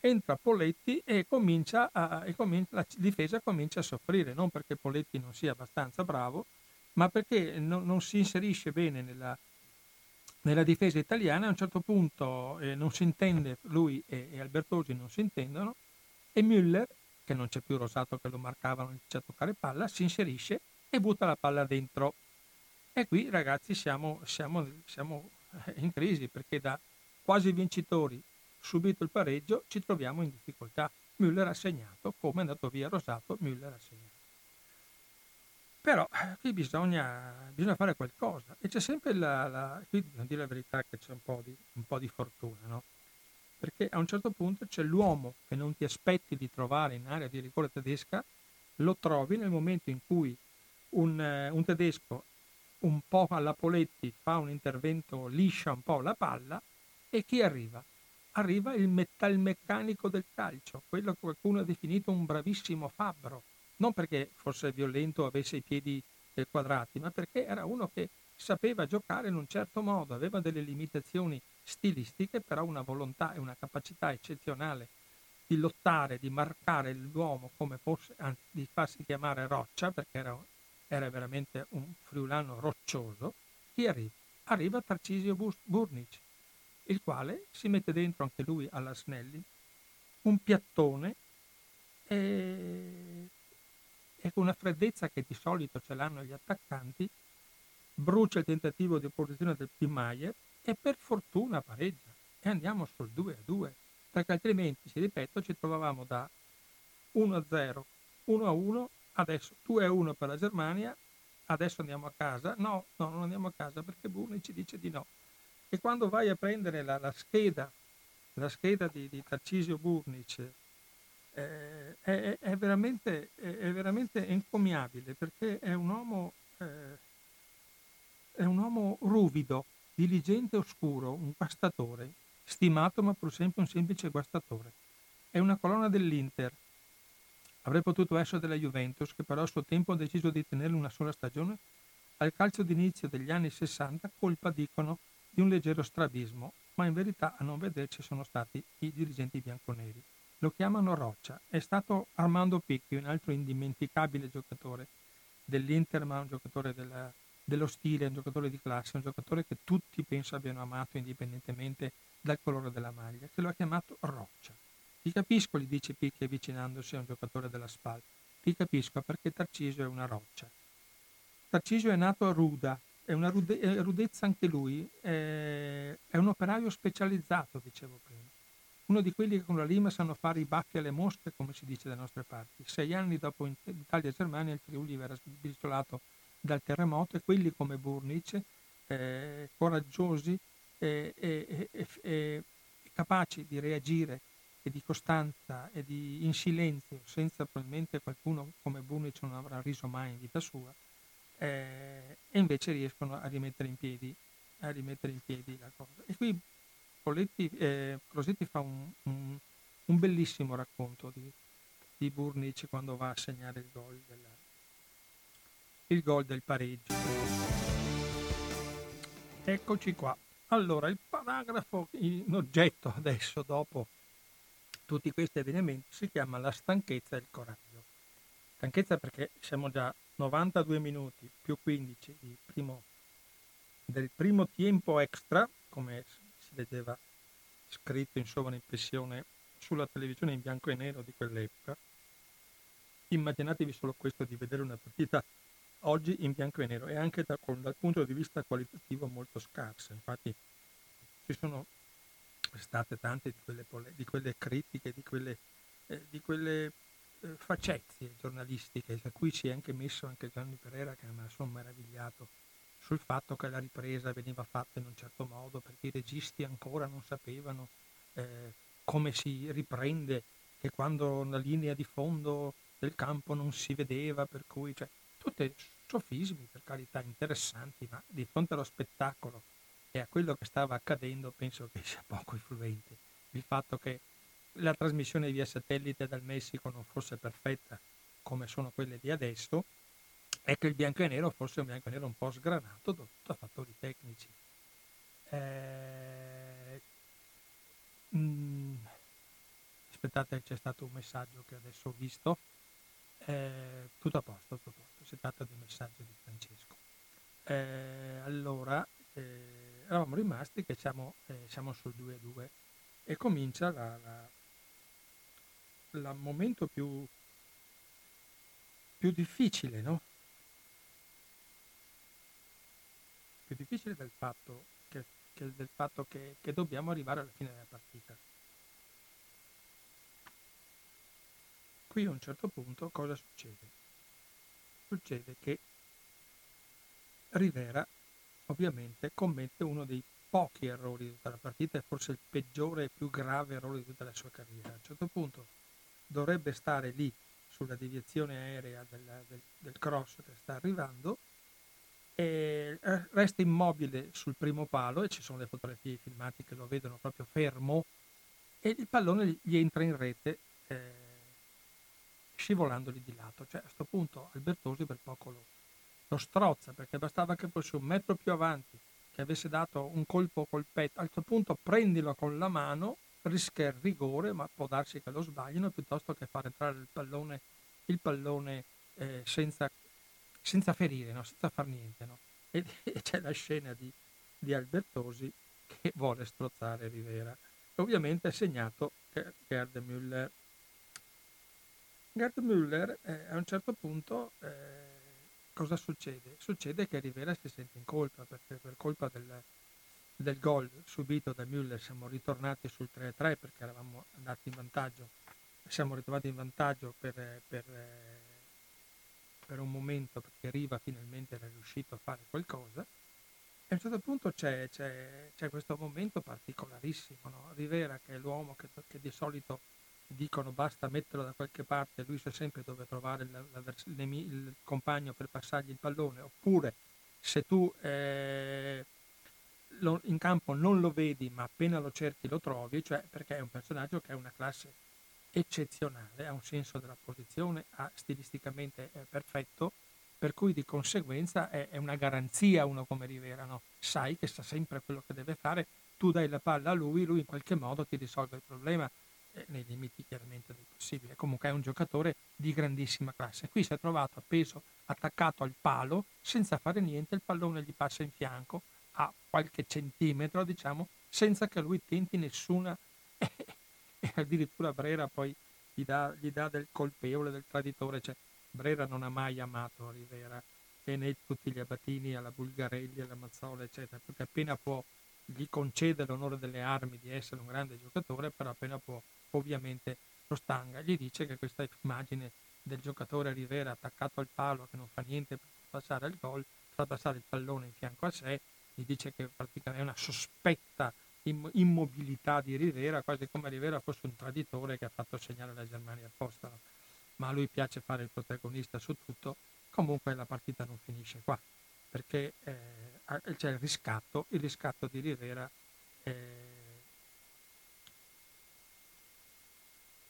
entra Poletti e, comincia a, e comincia, la difesa comincia a soffrire, non perché Poletti non sia abbastanza bravo, ma perché non, non si inserisce bene nella, nella difesa italiana a un certo punto eh, non si intende, lui e, e Albertosi non si intendono, e Müller, che non c'è più Rosato che lo marcava, non c'è a toccare palla, si inserisce e butta la palla dentro. E qui ragazzi siamo, siamo, siamo in crisi perché da quasi vincitori, subito il pareggio, ci troviamo in difficoltà. Müller ha segnato, come è andato via Rosato, Müller ha segnato. Però eh, qui bisogna, bisogna, fare qualcosa e c'è sempre la, la, qui bisogna dire la verità che c'è un po' di, un po di fortuna, no? Perché a un certo punto c'è l'uomo che non ti aspetti di trovare in area di rigore tedesca, lo trovi nel momento in cui un, un tedesco un po' alla Poletti fa un intervento, liscia un po' la palla e chi arriva? Arriva il metalmeccanico del calcio, quello che qualcuno ha definito un bravissimo fabbro, non perché fosse violento o avesse i piedi eh, quadrati, ma perché era uno che sapeva giocare in un certo modo, aveva delle limitazioni stilistiche, però una volontà e una capacità eccezionale di lottare, di marcare l'uomo come fosse, anzi di farsi chiamare roccia, perché era era veramente un friulano roccioso, chi arriva? Arriva Tarcisio Burnic, il quale si mette dentro anche lui alla Snelli, un piattone e, e con una freddezza che di solito ce l'hanno gli attaccanti, brucia il tentativo di opposizione del Pimaie e per fortuna pareggia e andiamo sul 2 a 2 perché altrimenti, ci ripeto, ci trovavamo da 1 a 0, 1 a 1 adesso 2 a 1 per la Germania, adesso andiamo a casa. No, no, non andiamo a casa perché Burni ci dice di no. E quando vai a prendere la, la scheda, la scheda di, di Tarcisio Burnic, eh, è, è, veramente, è, è, veramente, encomiabile perché è un uomo, eh, è un uomo ruvido, diligente oscuro, un guastatore, stimato ma pur sempre un semplice guastatore. È una colonna dell'Inter, Avrei potuto essere della Juventus, che però a suo tempo ha deciso di tenerlo una sola stagione. Al calcio d'inizio degli anni 60 colpa, dicono, di un leggero strabismo, ma in verità a non vederci sono stati i dirigenti bianconeri. Lo chiamano Roccia. È stato Armando Picchi, un altro indimenticabile giocatore dell'Inter, ma un giocatore della, dello stile, un giocatore di classe, un giocatore che tutti penso abbiano amato indipendentemente dal colore della maglia, che lo ha chiamato Roccia. Ti capisco, gli dice Picchi avvicinandosi a un giocatore della SPAL. Ti capisco perché Tarcisio è una roccia. Tarcisio è nato a Ruda, è una rude- è rudezza anche lui, è, è un operaio specializzato, dicevo prima. Uno di quelli che con la lima sanno fare i baffi alle mosche, come si dice dalle nostre parti. Sei anni dopo Italia e Germania il Friuli verrà sbriciolato dal terremoto e quelli come Burnic, eh, coraggiosi e eh, eh, capaci di reagire e di costanza e di, in silenzio, senza probabilmente qualcuno come Bunic non avrà riso mai in vita sua, eh, e invece riescono a rimettere in piedi, a rimettere in piedi la cosa. E qui Poletti, eh, Crosetti fa un, un, un, bellissimo racconto di, di Burnic quando va a segnare il gol, della, il gol del pareggio. Eccoci qua. Allora, il paragrafo in oggetto adesso, dopo tutti questi avvenimenti si chiama la stanchezza e il coraggio. Stanchezza perché siamo già 92 minuti più 15 primo, del primo tempo extra, come si leggeva scritto in impressione sulla televisione in bianco e nero di quell'epoca. Immaginatevi solo questo di vedere una partita oggi in bianco e nero e anche da, dal punto di vista qualitativo molto scarsa. Infatti ci sono state tante di quelle, di quelle critiche, di quelle, eh, di quelle eh, facezie giornalistiche, a cui si è anche messo anche Gianni Pereira che mi sono meravigliato sul fatto che la ripresa veniva fatta in un certo modo perché i registi ancora non sapevano eh, come si riprende e quando la linea di fondo del campo non si vedeva, per cui cioè, tutti sofismi per carità interessanti, ma di fronte allo spettacolo e a quello che stava accadendo penso che sia poco influente. Il fatto che la trasmissione via satellite dal Messico non fosse perfetta come sono quelle di adesso e che il bianco e nero fosse un bianco e nero un po' sgranato dovuto a fattori tecnici. Eh, mh, mm, aspettate, c'è stato un messaggio che adesso ho visto. Eh, tutto a posto, tutto a posto. Si tratta un messaggio di Francesco. Eh, allora, eh, eravamo rimasti che siamo, eh, siamo sul 2-2 e comincia la, la, la momento più, più difficile, no? Più difficile del fatto che, che, del fatto che, che dobbiamo arrivare alla fine della partita. Qui a un certo punto cosa succede? Succede che Rivera ovviamente commette uno dei pochi errori di tutta la partita e forse il peggiore e più grave errore di tutta la sua carriera. A un certo punto dovrebbe stare lì sulla deviazione aerea del, del, del cross che sta arrivando e resta immobile sul primo palo e ci sono le fotografie filmate che lo vedono proprio fermo e il pallone gli entra in rete eh, scivolandogli di lato. Cioè a questo punto Albertosi per poco lo, lo strozza perché bastava che fosse un metro più avanti che avesse dato un colpo col petto, a questo punto prendilo con la mano, rischia il rigore, ma può darsi che lo sbaglino piuttosto che far entrare il pallone, il pallone eh, senza, senza, ferire, no? senza far niente. No? E, e, c'è la scena di, di, Albertosi che vuole strozzare Rivera. Ovviamente è segnato Gerd Müller. Gerd Müller eh, a un certo punto eh, cosa succede? Succede che Rivera si sente in colpa perché per colpa del, del gol subito da Müller siamo ritornati sul 3-3 perché eravamo andati in vantaggio, siamo ritrovati in vantaggio per, per, per un momento perché Riva finalmente era riuscito a fare qualcosa a un certo punto c'è, c'è, c'è questo momento particolarissimo, no? Rivera che è l'uomo che, che di solito dicono basta metterlo da qualche parte, lui sa sempre dove trovare la, la, il, il, compagno per passargli il pallone, oppure se tu eh, lo, in campo non lo vedi ma appena lo cerchi lo trovi, cioè perché è un personaggio che ha una classe eccezionale, ha un senso della posizione, ha stilisticamente è perfetto, per cui di conseguenza è, è una garanzia uno come Rivera, no? sai che sa sempre quello che deve fare, tu dai la palla a lui, lui in qualche modo ti risolve il problema eh, nei limiti chiaramente del possibile. Comunque è un giocatore di grandissima classe. Qui si è trovato appeso, attaccato al palo, senza fare niente, il pallone gli passa in fianco a qualche centimetro, diciamo, senza che lui tenti nessuna... e addirittura Brera poi gli dà, gli dà, del colpevole, del traditore. Cioè, Brera non ha mai amato Rivera e né tutti gli abatini alla Bulgarelli, alla Mazzola, eccetera, perché appena può gli concede l'onore delle armi di essere un grande giocatore, però appena può ovviamente lo stanga. Gli dice che questa immagine del giocatore Rivera attaccato al palo che non fa niente per passare al gol, fa passare il pallone in fianco a sé, gli dice che praticamente è una sospetta immobilità di Rivera, quasi come Rivera fosse un traditore che ha fatto segnare la Germania apposta. Ma a lui piace fare il protagonista su tutto, comunque la partita non finisce qua, perché eh, c'è il riscatto, il riscatto di Rivera eh,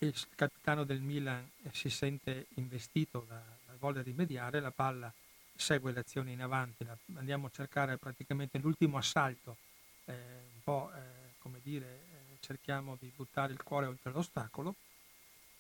il capitano del Milan si sente investito da, da voler rimediare, la palla segue l'azione in avanti, la, andiamo a cercare praticamente l'ultimo assalto, eh, un po' eh, come dire, eh, cerchiamo di buttare il cuore oltre l'ostacolo.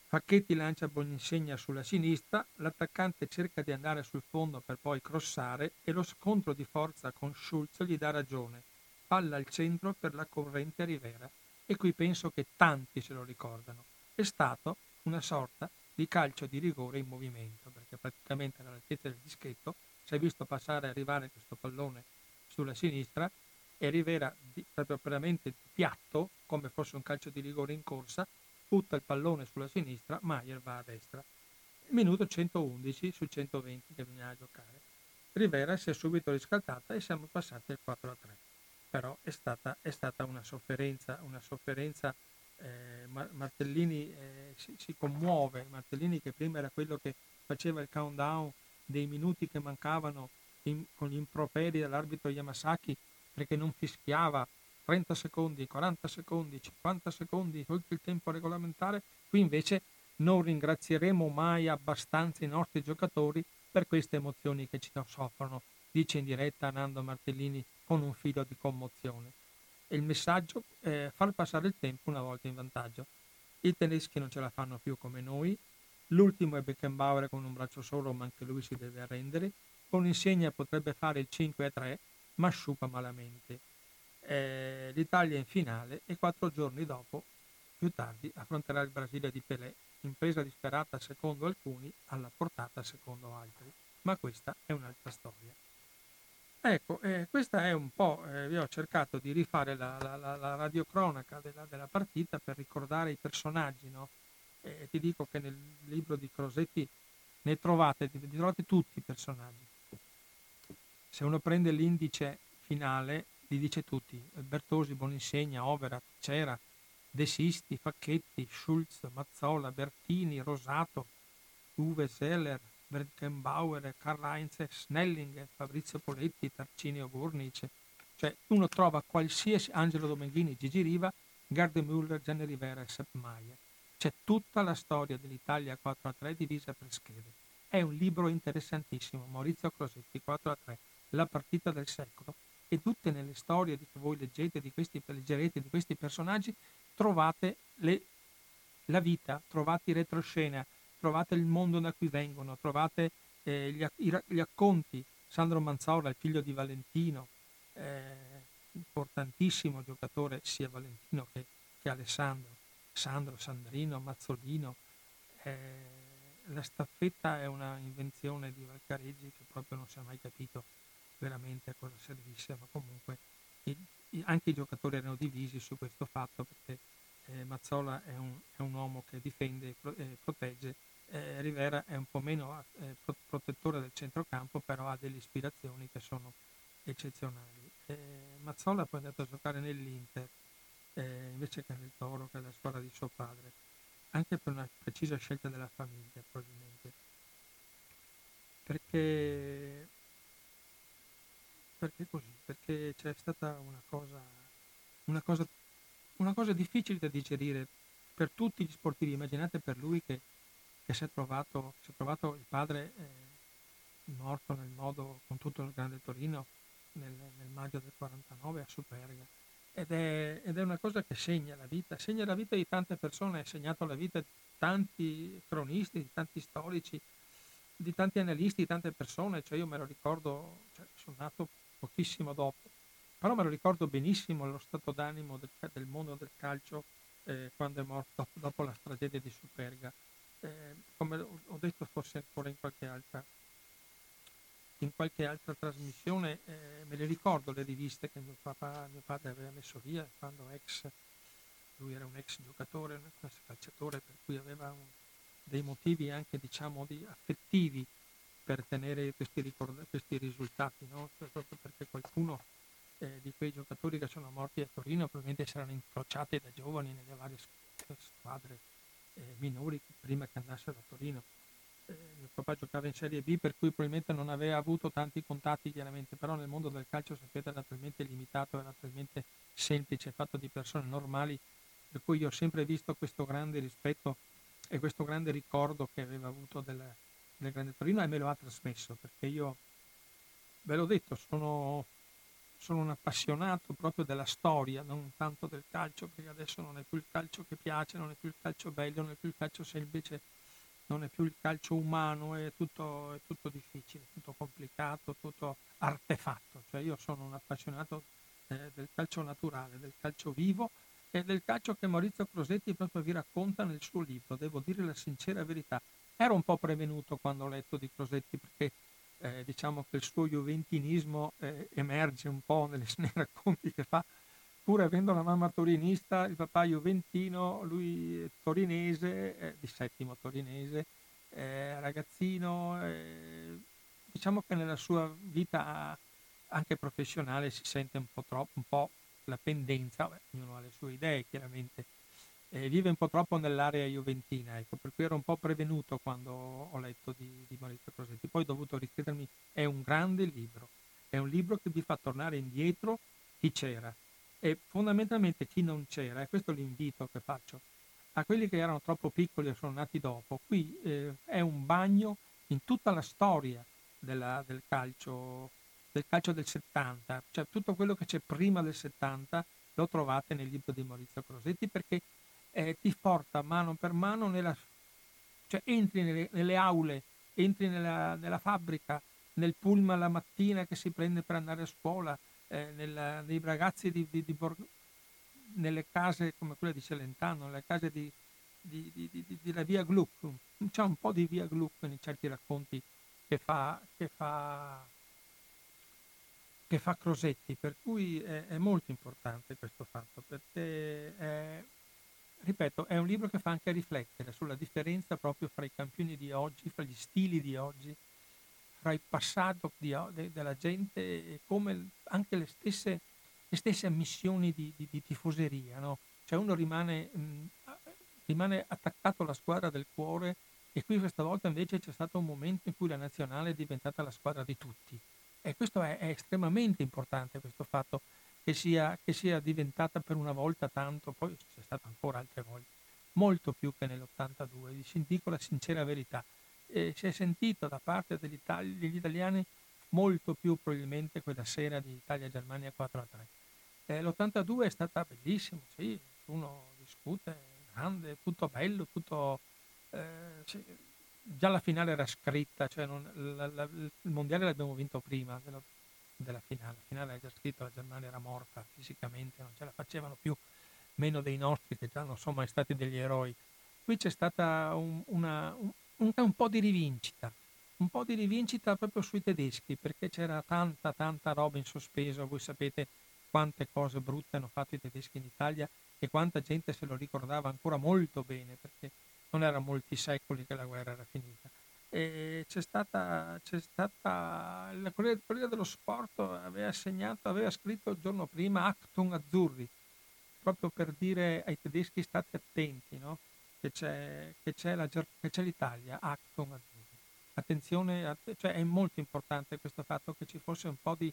Facchetti lancia Boninsegna sulla sinistra, l'attaccante cerca di andare sul fondo per poi crossare e lo scontro di forza con Schulz gli dà ragione. Palla al centro per la corrente Rivera e qui penso che tanti se lo ricordano è stato una sorta di calcio di rigore in movimento, perché praticamente all'altezza del dischetto si è visto passare e arrivare questo pallone sulla sinistra e Rivera proprio veramente piatto, come fosse un calcio di rigore in corsa, butta il pallone sulla sinistra, Maier va a destra. Minuto 111 su 120 che bisognava giocare. Rivera si è subito riscaldata e siamo passati al 4 a 3. Però è stata, è stata una sofferenza, una sofferenza eh, Martellini eh, si, si, commuove, Martellini che prima era quello che faceva il countdown dei minuti che mancavano in, con gli improperi dell'arbitro Yamasaki perché non fischiava. 30 secondi, 40 secondi, 50 secondi oltre il tempo regolamentare, qui invece non ringrazieremo mai abbastanza i nostri giocatori per queste emozioni che ci soffrono, dice in diretta Nando Martellini con un filo di commozione il messaggio è far passare il tempo una volta in vantaggio. I tedeschi non ce la fanno più come noi, l'ultimo è Beckenbauer con un braccio solo ma anche lui si deve arrendere, con insegna potrebbe fare il 5-3 ma sciupa malamente. Eh, L'Italia è in finale e quattro giorni dopo, più tardi, affronterà il Brasile di Pelé, impresa disperata secondo alcuni, alla portata secondo altri. Ma questa è un'altra storia. Ecco, eh, questa è un po', eh, io ho cercato di rifare la, la, la, la radiocronaca della, della, partita per ricordare i personaggi, no? E ti dico che nel libro di Crosetti ne trovate, ne trovate tutti i personaggi. Se uno prende l'indice finale, li dice tutti, Bertosi, Boninsegna, Overa, Cera, De Sisti, Facchetti, Schulz, Mazzola, Bertini, Rosato, Uwe Seller, Bergenbauer, Karl-Heinz Snelling, Fabrizio Poletti, Tarcinio Gurnic, cioè uno trova qualsiasi Angelo Domenghini, Gigi Riva, Gardemüller, Gianni Rivera e Sepp Maier. C'è tutta la storia dell'Italia 4 a 3 divisa per schede. È un libro interessantissimo, Maurizio Crosetti 4 a 3, La partita del secolo. E tutte nelle storie che voi leggete, di questi, leggerete di questi personaggi, trovate le, la vita, trovate retroscena, trovate il mondo da cui vengono, trovate eh, gli, i, gli, racconti. Sandro Manzola, il figlio di Valentino, eh, importantissimo giocatore sia Valentino che, che Alessandro, Sandro, Sandrino, Mazzolino. Eh, la staffetta è una invenzione di Valcareggi che proprio non si è mai capito veramente a cosa servisse, ma comunque i, i, anche i giocatori erano divisi su questo fatto perché eh, Mazzola è un, è un, uomo che difende e pro, eh, protegge, eh, Rivera è un po' meno eh, pro, protettore del centrocampo, però ha delle ispirazioni che sono eccezionali. Mazzola poi è andato a giocare nell'Inter eh, invece che nel Toro, che è la squadra di suo padre, anche per una precisa scelta della famiglia probabilmente. Perché, perché così? Perché c'è stata una cosa, una cosa, una cosa difficile da digerire per tutti gli sportivi. Immaginate per lui che, che si, è trovato, si, è trovato, il padre eh, morto nel modo con tutto il grande Torino nel, nel maggio del 49 a Superga ed è, ed è, una cosa che segna la vita, segna la vita di tante persone, ha segnato la vita di tanti cronisti, di tanti storici, di tanti analisti, di tante persone, cioè io me lo ricordo, cioè sono nato pochissimo dopo, però me lo ricordo benissimo lo stato d'animo del, del mondo del calcio eh, quando è morto dopo la tragedia di Superga. Eh, come ho detto forse ancora in qualche altra in qualche altra trasmissione, eh, me le ricordo le riviste che mio, papà, mio padre aveva messo via quando ex, lui era un ex giocatore, un ex calciatore, per cui aveva un, dei motivi anche diciamo di affettivi per tenere questi, ricord- questi risultati, no? Cioè, proprio perché qualcuno eh, di quei giocatori che sono morti a Torino probabilmente si erano incrociati da giovani nelle varie squadre eh, minori prima che andassero a Torino. Eh, mio papà giocava in Serie B per cui probabilmente non aveva avuto tanti contatti chiaramente, però nel mondo del calcio sapete era talmente limitato, era talmente semplice, fatto di persone normali, per cui io ho sempre visto questo grande rispetto e questo grande ricordo che aveva avuto del, del Grande Torino e me lo ha trasmesso, perché io, ve l'ho detto, sono, sono un appassionato proprio della storia, non tanto del calcio, perché adesso non è più il calcio che piace, non è più il calcio bello, non è più il calcio semplice, non è più il calcio umano, è tutto, è tutto difficile, tutto complicato, tutto artefatto. Cioè io sono un appassionato eh, del calcio naturale, del calcio vivo e del calcio che Maurizio Crosetti proprio vi racconta nel suo libro, devo dire la sincera verità. Ero un po' prevenuto quando ho letto di Crosetti perché eh, diciamo che il suo juventinismo eh, emerge un po' nei racconti che fa. Pur avendo la mamma torinista, il papà juventino, lui torinese, eh, di settimo torinese, ragazzino, diciamo che nella sua vita anche professionale si sente un po' troppo, un po' la pendenza, beh, ognuno ha le sue idee chiaramente, vive un po' troppo nell'area juventina, ecco, per cui ero un po' prevenuto quando ho letto di, di Maurizio Crosetti, poi ho dovuto richiedermi, è un grande libro, è un libro che vi fa tornare indietro chi c'era, e fondamentalmente chi non c'era, e questo è l'invito che faccio a quelli che erano troppo piccoli e sono nati dopo, qui eh, è un bagno in tutta la storia della, del, calcio, del calcio del 70, cioè tutto quello che c'è prima del 70 lo trovate nel libro di Maurizio Crosetti perché eh, ti porta mano per mano nella, cioè entri nelle, nelle aule, entri nella, nella, fabbrica, nel pullman la mattina che si prende per andare a scuola, eh, nella, nei ragazzi di, di, di Borg- nelle case come quella di Celentano, nelle case di, di, della via Gluck, c'è un po' di via Gluck in certi racconti che fa, che fa, che fa Crosetti, per cui è, è, molto importante questo fatto, perché è, ripeto, è un libro che fa anche riflettere sulla differenza proprio fra i campioni di oggi, fra gli stili di oggi, fra il passato di, de, della gente e come anche le stesse, le stesse ammissioni di, di, di tifoseria. No? Cioè uno rimane, mh, rimane attaccato alla squadra del cuore e qui questa volta invece c'è stato un momento in cui la nazionale è diventata la squadra di tutti. E questo è, è estremamente importante, questo fatto che sia, che sia, diventata per una volta tanto, poi c'è stato ancora altre volte, molto più che nell'82, vi dico la sincera verità. Eh, si è sentito da parte degli, itali- degli, italiani molto più probabilmente quella sera di Italia-Germania 4-3. Eh, l'82 è stata bellissima, sì, uno discute, grande, tutto bello, tutto eh, cioè, già la finale era scritta, cioè non, la, la, il mondiale l'abbiamo vinto prima della, finale, la finale era già scritta, la Germania era morta fisicamente, non ce la facevano più, meno dei nostri che già non sono mai stati degli eroi. Qui c'è stata un, una, un, un po' di rivincita, un po' di rivincita proprio sui tedeschi, perché c'era tanta, tanta roba in sospeso, voi sapete quante cose brutte hanno fatto i tedeschi in Italia e quanta gente se lo ricordava ancora molto bene, perché non erano molti secoli che la guerra era finita. E c'è stata, c'è stata la Corriere dello Sport aveva segnato, aveva scritto il giorno prima Acton Azzurri, proprio per dire ai tedeschi state attenti, no? che, c'è, che, c'è la, che, c'è, l'Italia, Acton Azzurri. Attenzione, cioè è molto importante questo fatto che ci fosse un po' di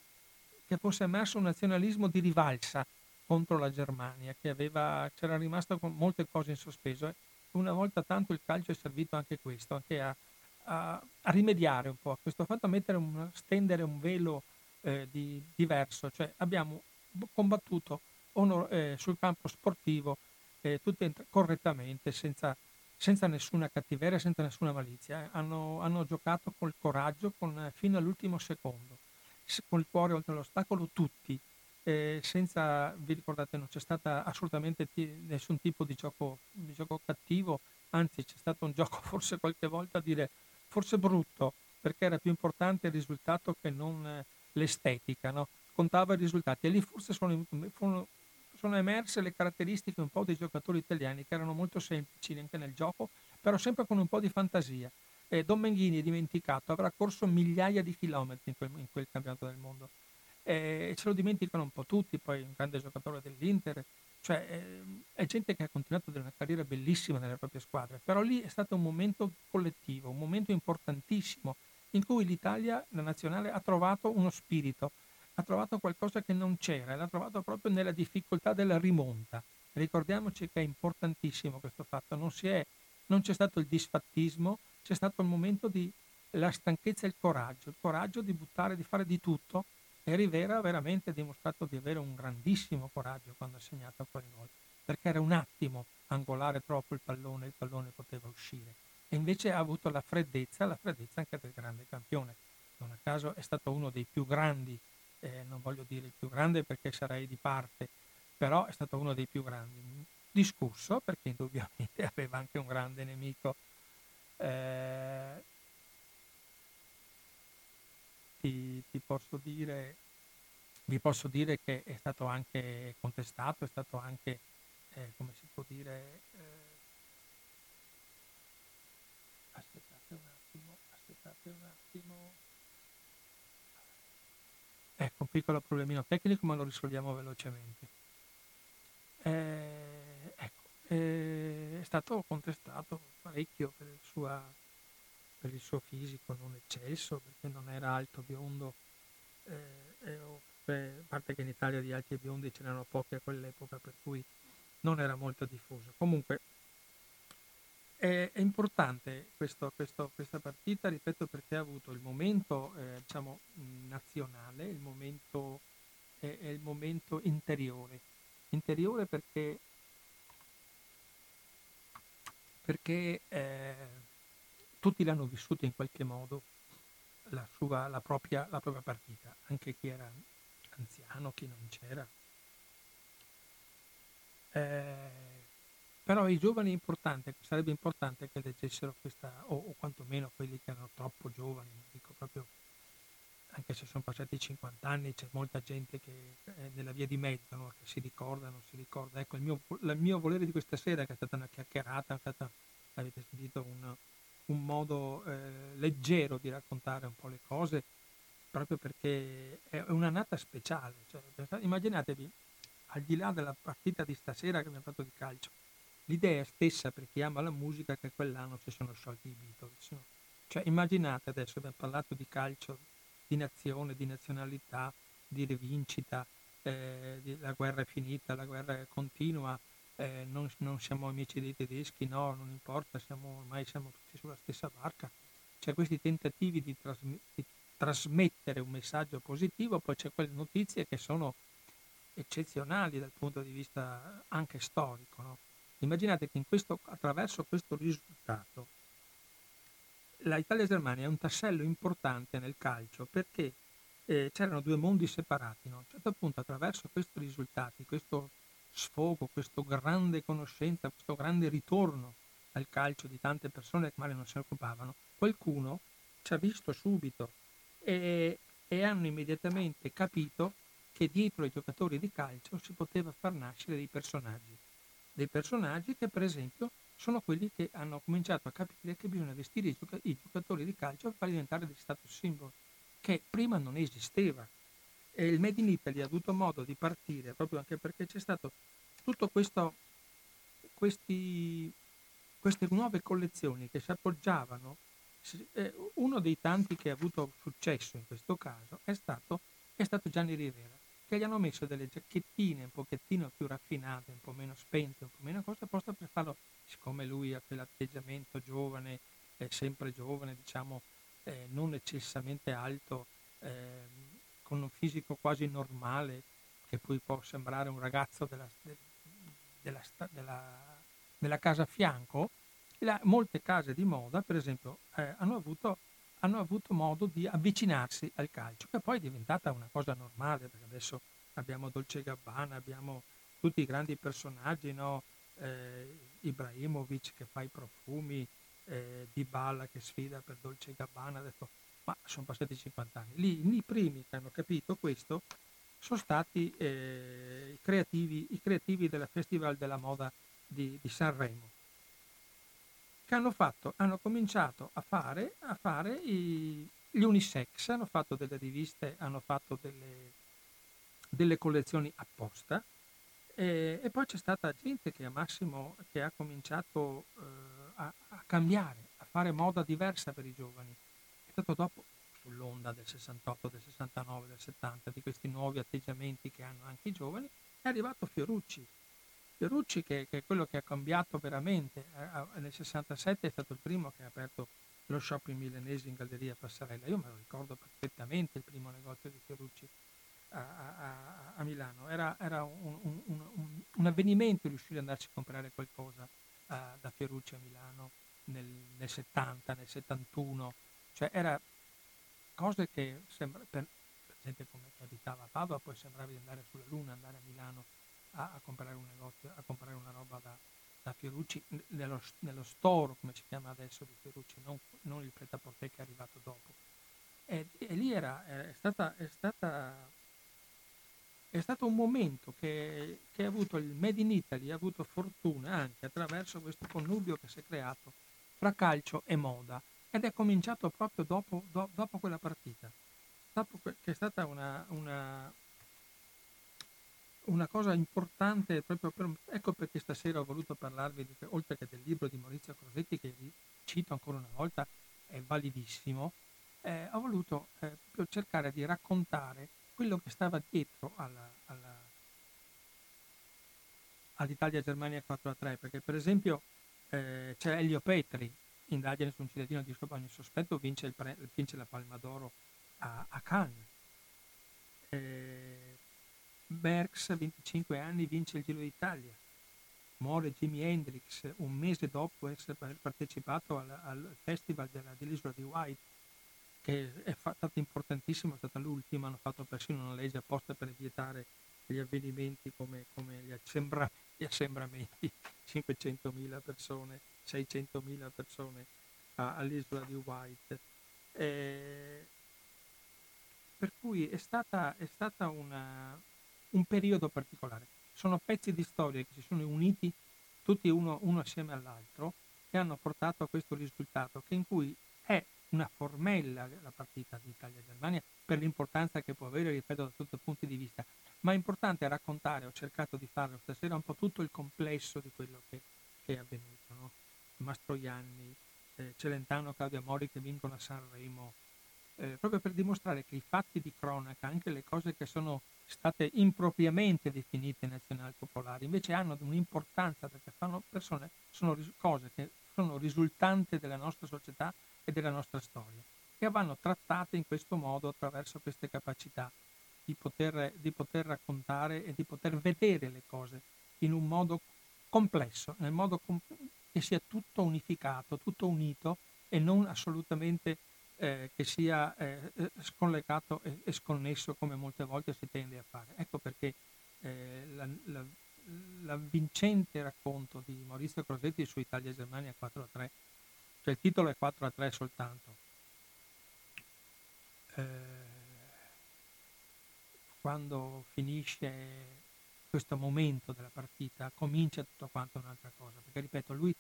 che fosse emerso un nazionalismo di rivalsa contro la Germania, che aveva, c'era rimasto con molte cose in sospeso una volta tanto il calcio è servito anche questo, anche a, a, a rimediare un po' a questo fatto, a mettere un, stendere un velo eh, di, diverso, cioè abbiamo combattuto onor, eh, sul campo sportivo eh, tutti correttamente, senza, senza, nessuna cattiveria, senza nessuna malizia. Eh. Hanno, hanno, giocato col coraggio con, fino all'ultimo secondo, con il cuore oltre l'ostacolo tutti eh, senza, vi ricordate, non c'è stato assolutamente t- nessun tipo di gioco, di gioco cattivo, anzi c'è stato un gioco forse qualche volta a dire forse brutto, perché era più importante il risultato che non eh, l'estetica, no? contava i risultati e lì forse sono, sono, sono, emerse le caratteristiche un po' dei giocatori italiani che erano molto semplici anche nel gioco, però sempre con un po' di fantasia. E Don Menghini, dimenticato, avrà corso migliaia di chilometri in quel, in quel campionato del mondo e ce lo dimenticano un po' tutti, poi un grande giocatore dell'Inter, cioè eh, è gente che ha continuato una carriera bellissima nelle proprie squadre, però lì è stato un momento collettivo, un momento importantissimo in cui l'Italia, la nazionale, ha trovato uno spirito, ha trovato qualcosa che non c'era, l'ha trovato proprio nella difficoltà della rimonta. Ricordiamoci che è importantissimo questo fatto, non, è, non c'è stato il disfattismo, c'è stato il momento di la stanchezza e il coraggio, il coraggio di buttare, di fare di tutto e Rivera ha veramente dimostrato di avere un grandissimo coraggio quando ha segnato quel gol, perché era un attimo angolare troppo il pallone, il pallone poteva uscire. E invece ha avuto la freddezza, la freddezza anche del grande campione. Non a caso è stato uno dei più grandi, eh, non voglio dire il più grande perché sarei di parte, però è stato uno dei più grandi. Discusso perché indubbiamente aveva anche un grande nemico. Eh, ti, ti posso dire, vi posso dire che è stato anche contestato, è stato anche, eh, come si può dire, eh, aspettate un attimo, aspettate un attimo. Ecco, un piccolo problemino tecnico, ma lo risolviamo velocemente. Eh, ecco, eh, è stato contestato parecchio per il suo per il suo fisico non eccesso, perché non era alto, biondo, eh, a parte che in Italia di alti e biondi ce n'erano pochi a quell'epoca, per cui non era molto diffuso. Comunque è, è importante questo, questo, questa partita, ripeto, perché ha avuto il momento eh, diciamo, nazionale, il momento, è il momento interiore. Interiore perché, perché eh, tutti l'hanno vissuto in qualche modo la, sua, la, propria, la propria partita, anche chi era anziano, chi non c'era. Eh, però i giovani importante, sarebbe importante che leggessero questa, o, o, quantomeno quelli che erano troppo giovani, dico proprio, anche se sono passati 50 anni, c'è molta gente che è nella via di mezzo, no? che si ricorda, non si ricorda. Ecco, il mio, il mio volere di questa sera, che è stata una chiacchierata, è stata, avete sentito un, un modo eh, leggero di raccontare un po' le cose, proprio perché è un'annata speciale. Cioè, immaginatevi, al di là della partita di stasera che abbiamo fatto di calcio, l'idea stessa per chi ama la musica che quell'anno si sono sciolti i Beatles. No? Cioè, immaginate adesso abbiamo parlato di calcio, di nazione, di nazionalità, di rivincita, eh, la guerra è finita, la guerra continua, eh, non, non, siamo amici dei tedeschi, no, non importa, siamo, ormai siamo tutti sulla stessa barca. C'è questi tentativi di, trasm- di trasmettere un messaggio positivo, poi c'è quelle notizie che sono eccezionali dal punto di vista anche storico. No? Immaginate che questo, attraverso questo risultato la Italia-Germania è un tassello importante nel calcio perché eh, c'erano due mondi separati. No? A un certo punto, attraverso questi risultati, questo sfogo, questa grande conoscenza, questo grande ritorno al calcio di tante persone che male non se ne occupavano, qualcuno ci ha visto subito e, e hanno immediatamente capito che dietro ai giocatori di calcio si poteva far nascere dei personaggi. Dei personaggi che, per esempio, sono quelli che hanno cominciato a capire che bisogna vestire i, gioca- i giocatori di calcio per farli diventare degli status symbol, che prima non esisteva. E il Made in Italy ha avuto modo di partire proprio anche perché c'è stato tutto questo, questi, queste nuove collezioni che si appoggiavano. Eh, uno dei tanti che ha avuto successo in questo caso è stato, è stato Gianni Rivera che gli hanno messo delle giacchettine un pochettino più raffinate, un po' meno spente, un po' meno cosa, apposta per farlo, siccome lui ha quell'atteggiamento giovane, eh, sempre giovane, diciamo, eh, non eccessivamente alto, eh, con un fisico quasi normale, che poi può sembrare un ragazzo della, della, della, della casa a fianco, la, molte case di moda, per esempio, eh, hanno avuto hanno avuto modo di avvicinarsi al calcio, che poi è diventata una cosa normale, perché adesso abbiamo Dolce Gabbana, abbiamo tutti i grandi personaggi, no? eh, Ibrahimovic che fa i profumi, eh, Dybala che sfida per Dolce Gabbana, detto, ma sono passati 50 anni. Lì i primi che hanno capito questo sono stati eh, i, creativi, i, creativi, del Festival della Moda di, di Sanremo che hanno, fatto, hanno cominciato a fare, a fare i, gli unisex, hanno fatto delle riviste, hanno fatto delle, delle collezioni apposta e, e, poi c'è stata gente che a Massimo che ha cominciato eh, a, a, cambiare, a fare moda diversa per i giovani. Stato dopo sull'onda del 68, del 69, del 70, di questi nuovi atteggiamenti che hanno anche i giovani, è arrivato Fiorucci, Pierucci che, che, è quello che ha cambiato veramente, eh, nel 67 è stato il primo che ha aperto lo shopping milanese in Galleria Passarella, io me lo ricordo perfettamente il primo negozio di Fiorucci a, a, a Milano, era, era un, un, un, un, avvenimento riuscire ad andarci a comprare qualcosa uh, da Fiorucci a Milano nel, nel, 70, nel 71, cioè era cose che sembra, per, per gente come che abitava a Padova poi sembrava di andare sulla luna, andare a Milano a, a, comprare un negozio, a comprare una roba da, da Fiorucci, nello, nello, store, come si chiama adesso di Fiorucci, non, non il pret che è arrivato dopo. E, e lì era, è, stata, è, stata, è stato un momento che, che, ha avuto il Made in Italy, ha avuto fortuna anche attraverso questo connubio che si è creato fra calcio e moda ed è cominciato proprio dopo, do, dopo quella partita, dopo que- che è stata una, una, una cosa importante proprio per, ecco perché stasera ho voluto parlarvi di, oltre che del libro di Maurizio Crosetti che vi cito ancora una volta è validissimo eh, ho voluto eh, cercare di raccontare quello che stava dietro alla, alla, all'Italia-Germania 4 a 3 perché per esempio eh, c'è Elio Petri indagine su un cittadino di ogni sospetto vince, il pre, vince, la Palma d'Oro a, a Cannes eh, Berks, 25 anni, vince il Giro d'Italia. Muore Jimi Hendrix un mese dopo essere partecipato al, al festival della, dell'isola di White, che è stato importantissimo, è stata l'ultima, hanno fatto persino una legge apposta per vietare gli avvenimenti come, come gli, assembra, gli, assembramenti, 500.000 persone, 600.000 persone a, all'isola di White. Eh, per cui è stata, è stata una, un periodo particolare. Sono pezzi di storia che si sono uniti tutti uno, uno assieme all'altro che hanno portato a questo risultato, che in cui è una formella la partita di Italia-Germania per l'importanza che può avere, ripeto, da tutti i punti di vista, ma è importante raccontare, ho cercato di farlo stasera, un po' tutto il complesso di quello che, che è avvenuto. No? Mastroianni, eh, Celentano, Claudia Mori che vincono a Sanremo, eh, proprio per dimostrare che i fatti di cronaca, anche le cose che sono state impropriamente definite nazionali popolari, invece hanno un'importanza perché fanno persone, sono cose che sono risultanti della nostra società e della nostra storia, che vanno trattate in questo modo attraverso queste capacità di poter, di poter raccontare e di poter vedere le cose in un modo complesso, nel modo com- che sia tutto unificato, tutto unito e non assolutamente eh, che sia eh, eh, scollegato e, e, sconnesso come molte volte si tende a fare. Ecco perché eh, la, la, la, racconto di Maurizio Crosetti su Italia-Germania 4 a 3, cioè il titolo è 4 a 3 soltanto, eh, quando finisce questo momento della partita comincia tutto quanto un'altra cosa, perché ripeto, lui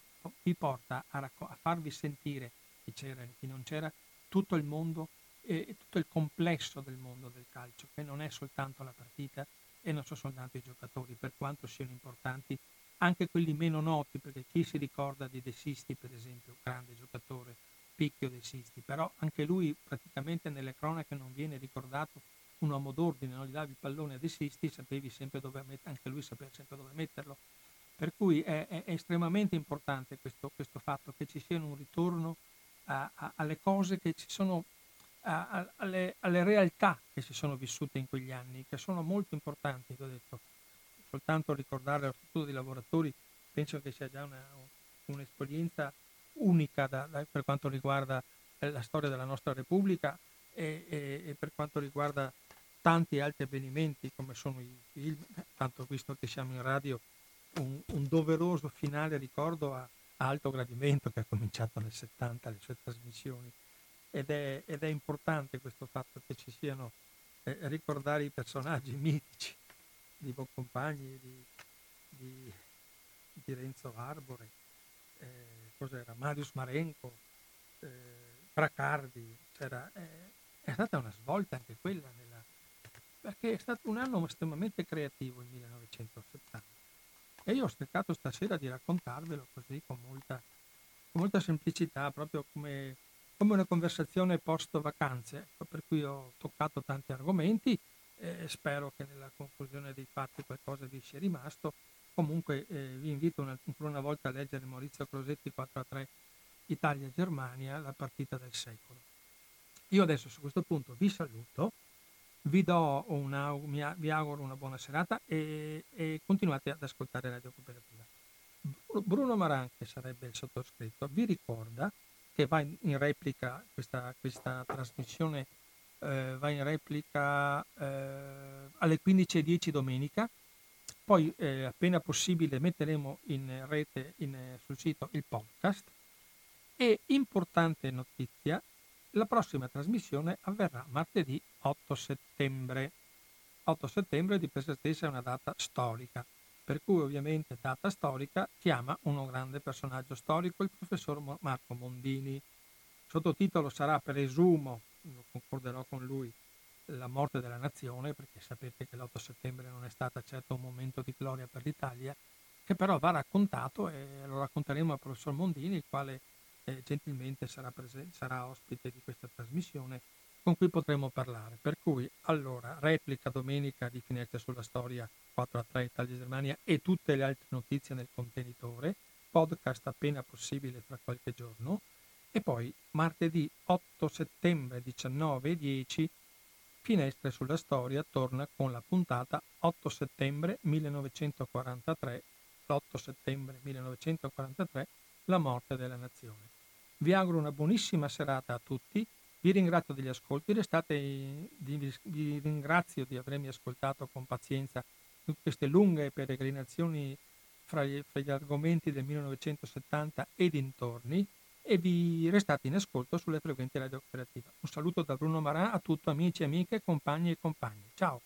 vi porta a, racco- a farvi sentire chi c'era e chi non c'era tutto il mondo e tutto il complesso del mondo del calcio, che non è soltanto la partita e non sono soltanto i giocatori, per quanto siano importanti anche quelli meno noti, perché chi si ricorda di De Sisti, per esempio, grande giocatore, Picchio De Sisti, però anche lui praticamente nelle cronache non viene ricordato un uomo d'ordine, non gli davi il pallone a De sapevi sempre dove metterlo, anche lui sapeva sempre dove metterlo. Per cui è, è, è estremamente importante questo, questo fatto che ci sia un ritorno a, a, alle cose che ci sono, a, alle, alle, realtà che si sono vissute in quegli anni, che sono molto importanti, ho detto. Soltanto ricordare lo statuto dei lavoratori penso che sia già una, un'esperienza unica da, da, per quanto riguarda eh, la storia della nostra Repubblica e, e, e, per quanto riguarda tanti altri avvenimenti come sono i film, tanto visto che siamo in radio, un, un doveroso finale ricordo a, alto gradimento che ha cominciato nel 70 le sue trasmissioni. Ed è, ed è importante questo fatto che ci siano eh, ricordare i personaggi mitici di Boncompagni, di, di, di Renzo Arbore, eh, cos'era, Marius Marenco, eh, Bracardi, c'era, eh, è stata una svolta anche quella nella, perché è stato un anno estremamente creativo il 1970 e io ho cercato stasera di raccontarvelo così con molta, con molta semplicità, proprio come, come, una conversazione post vacanze, ecco, per cui ho toccato tanti argomenti e spero che nella conclusione dei fatti qualcosa vi sia rimasto. Comunque eh, vi invito una, ancora una volta a leggere Maurizio Crosetti 4 a 3 Italia-Germania, la partita del secolo. Io adesso su questo punto vi saluto vi, una, vi auguro una buona serata e, e, continuate ad ascoltare Radio Cooperativa. Bruno Maran, che sarebbe il sottoscritto, vi ricorda che va in, replica questa, questa trasmissione eh, va in replica eh, alle 15.10 domenica, poi eh, appena possibile metteremo in rete in, sul sito il podcast e importante notizia, la prossima trasmissione avverrà martedì 8 settembre. 8 settembre di per sé stessa è una data storica, per cui ovviamente data storica chiama uno grande personaggio storico, il professor Marco Mondini. Sottotitolo sarà, presumo, lo concorderò con lui, la morte della nazione, perché sapete che l'8 settembre non è stato certo un momento di gloria per l'Italia, che però va raccontato e lo racconteremo al professor Mondini, il quale eh, gentilmente sarà, presen- sarà ospite di questa trasmissione con cui potremo parlare. Per cui, allora, replica domenica di Finestre sulla Storia 4 a 3 Italia-Germania e tutte le altre notizie nel contenitore, podcast appena possibile fra qualche giorno, e poi martedì 8 settembre 19 e 10 Finestre sulla Storia torna con la puntata 8 settembre 1943, l'8 settembre 1943, la morte della nazione. Vi auguro una buonissima serata a tutti, vi ringrazio degli ascolti, restate, vi ringrazio di avermi ascoltato con pazienza queste lunghe peregrinazioni fra gli, fra gli argomenti del 1970 e dintorni e vi restate in ascolto sulle frequenti radio cooperative. Un saluto da Bruno Maran a tutti amici, amiche, compagni e compagni. Ciao!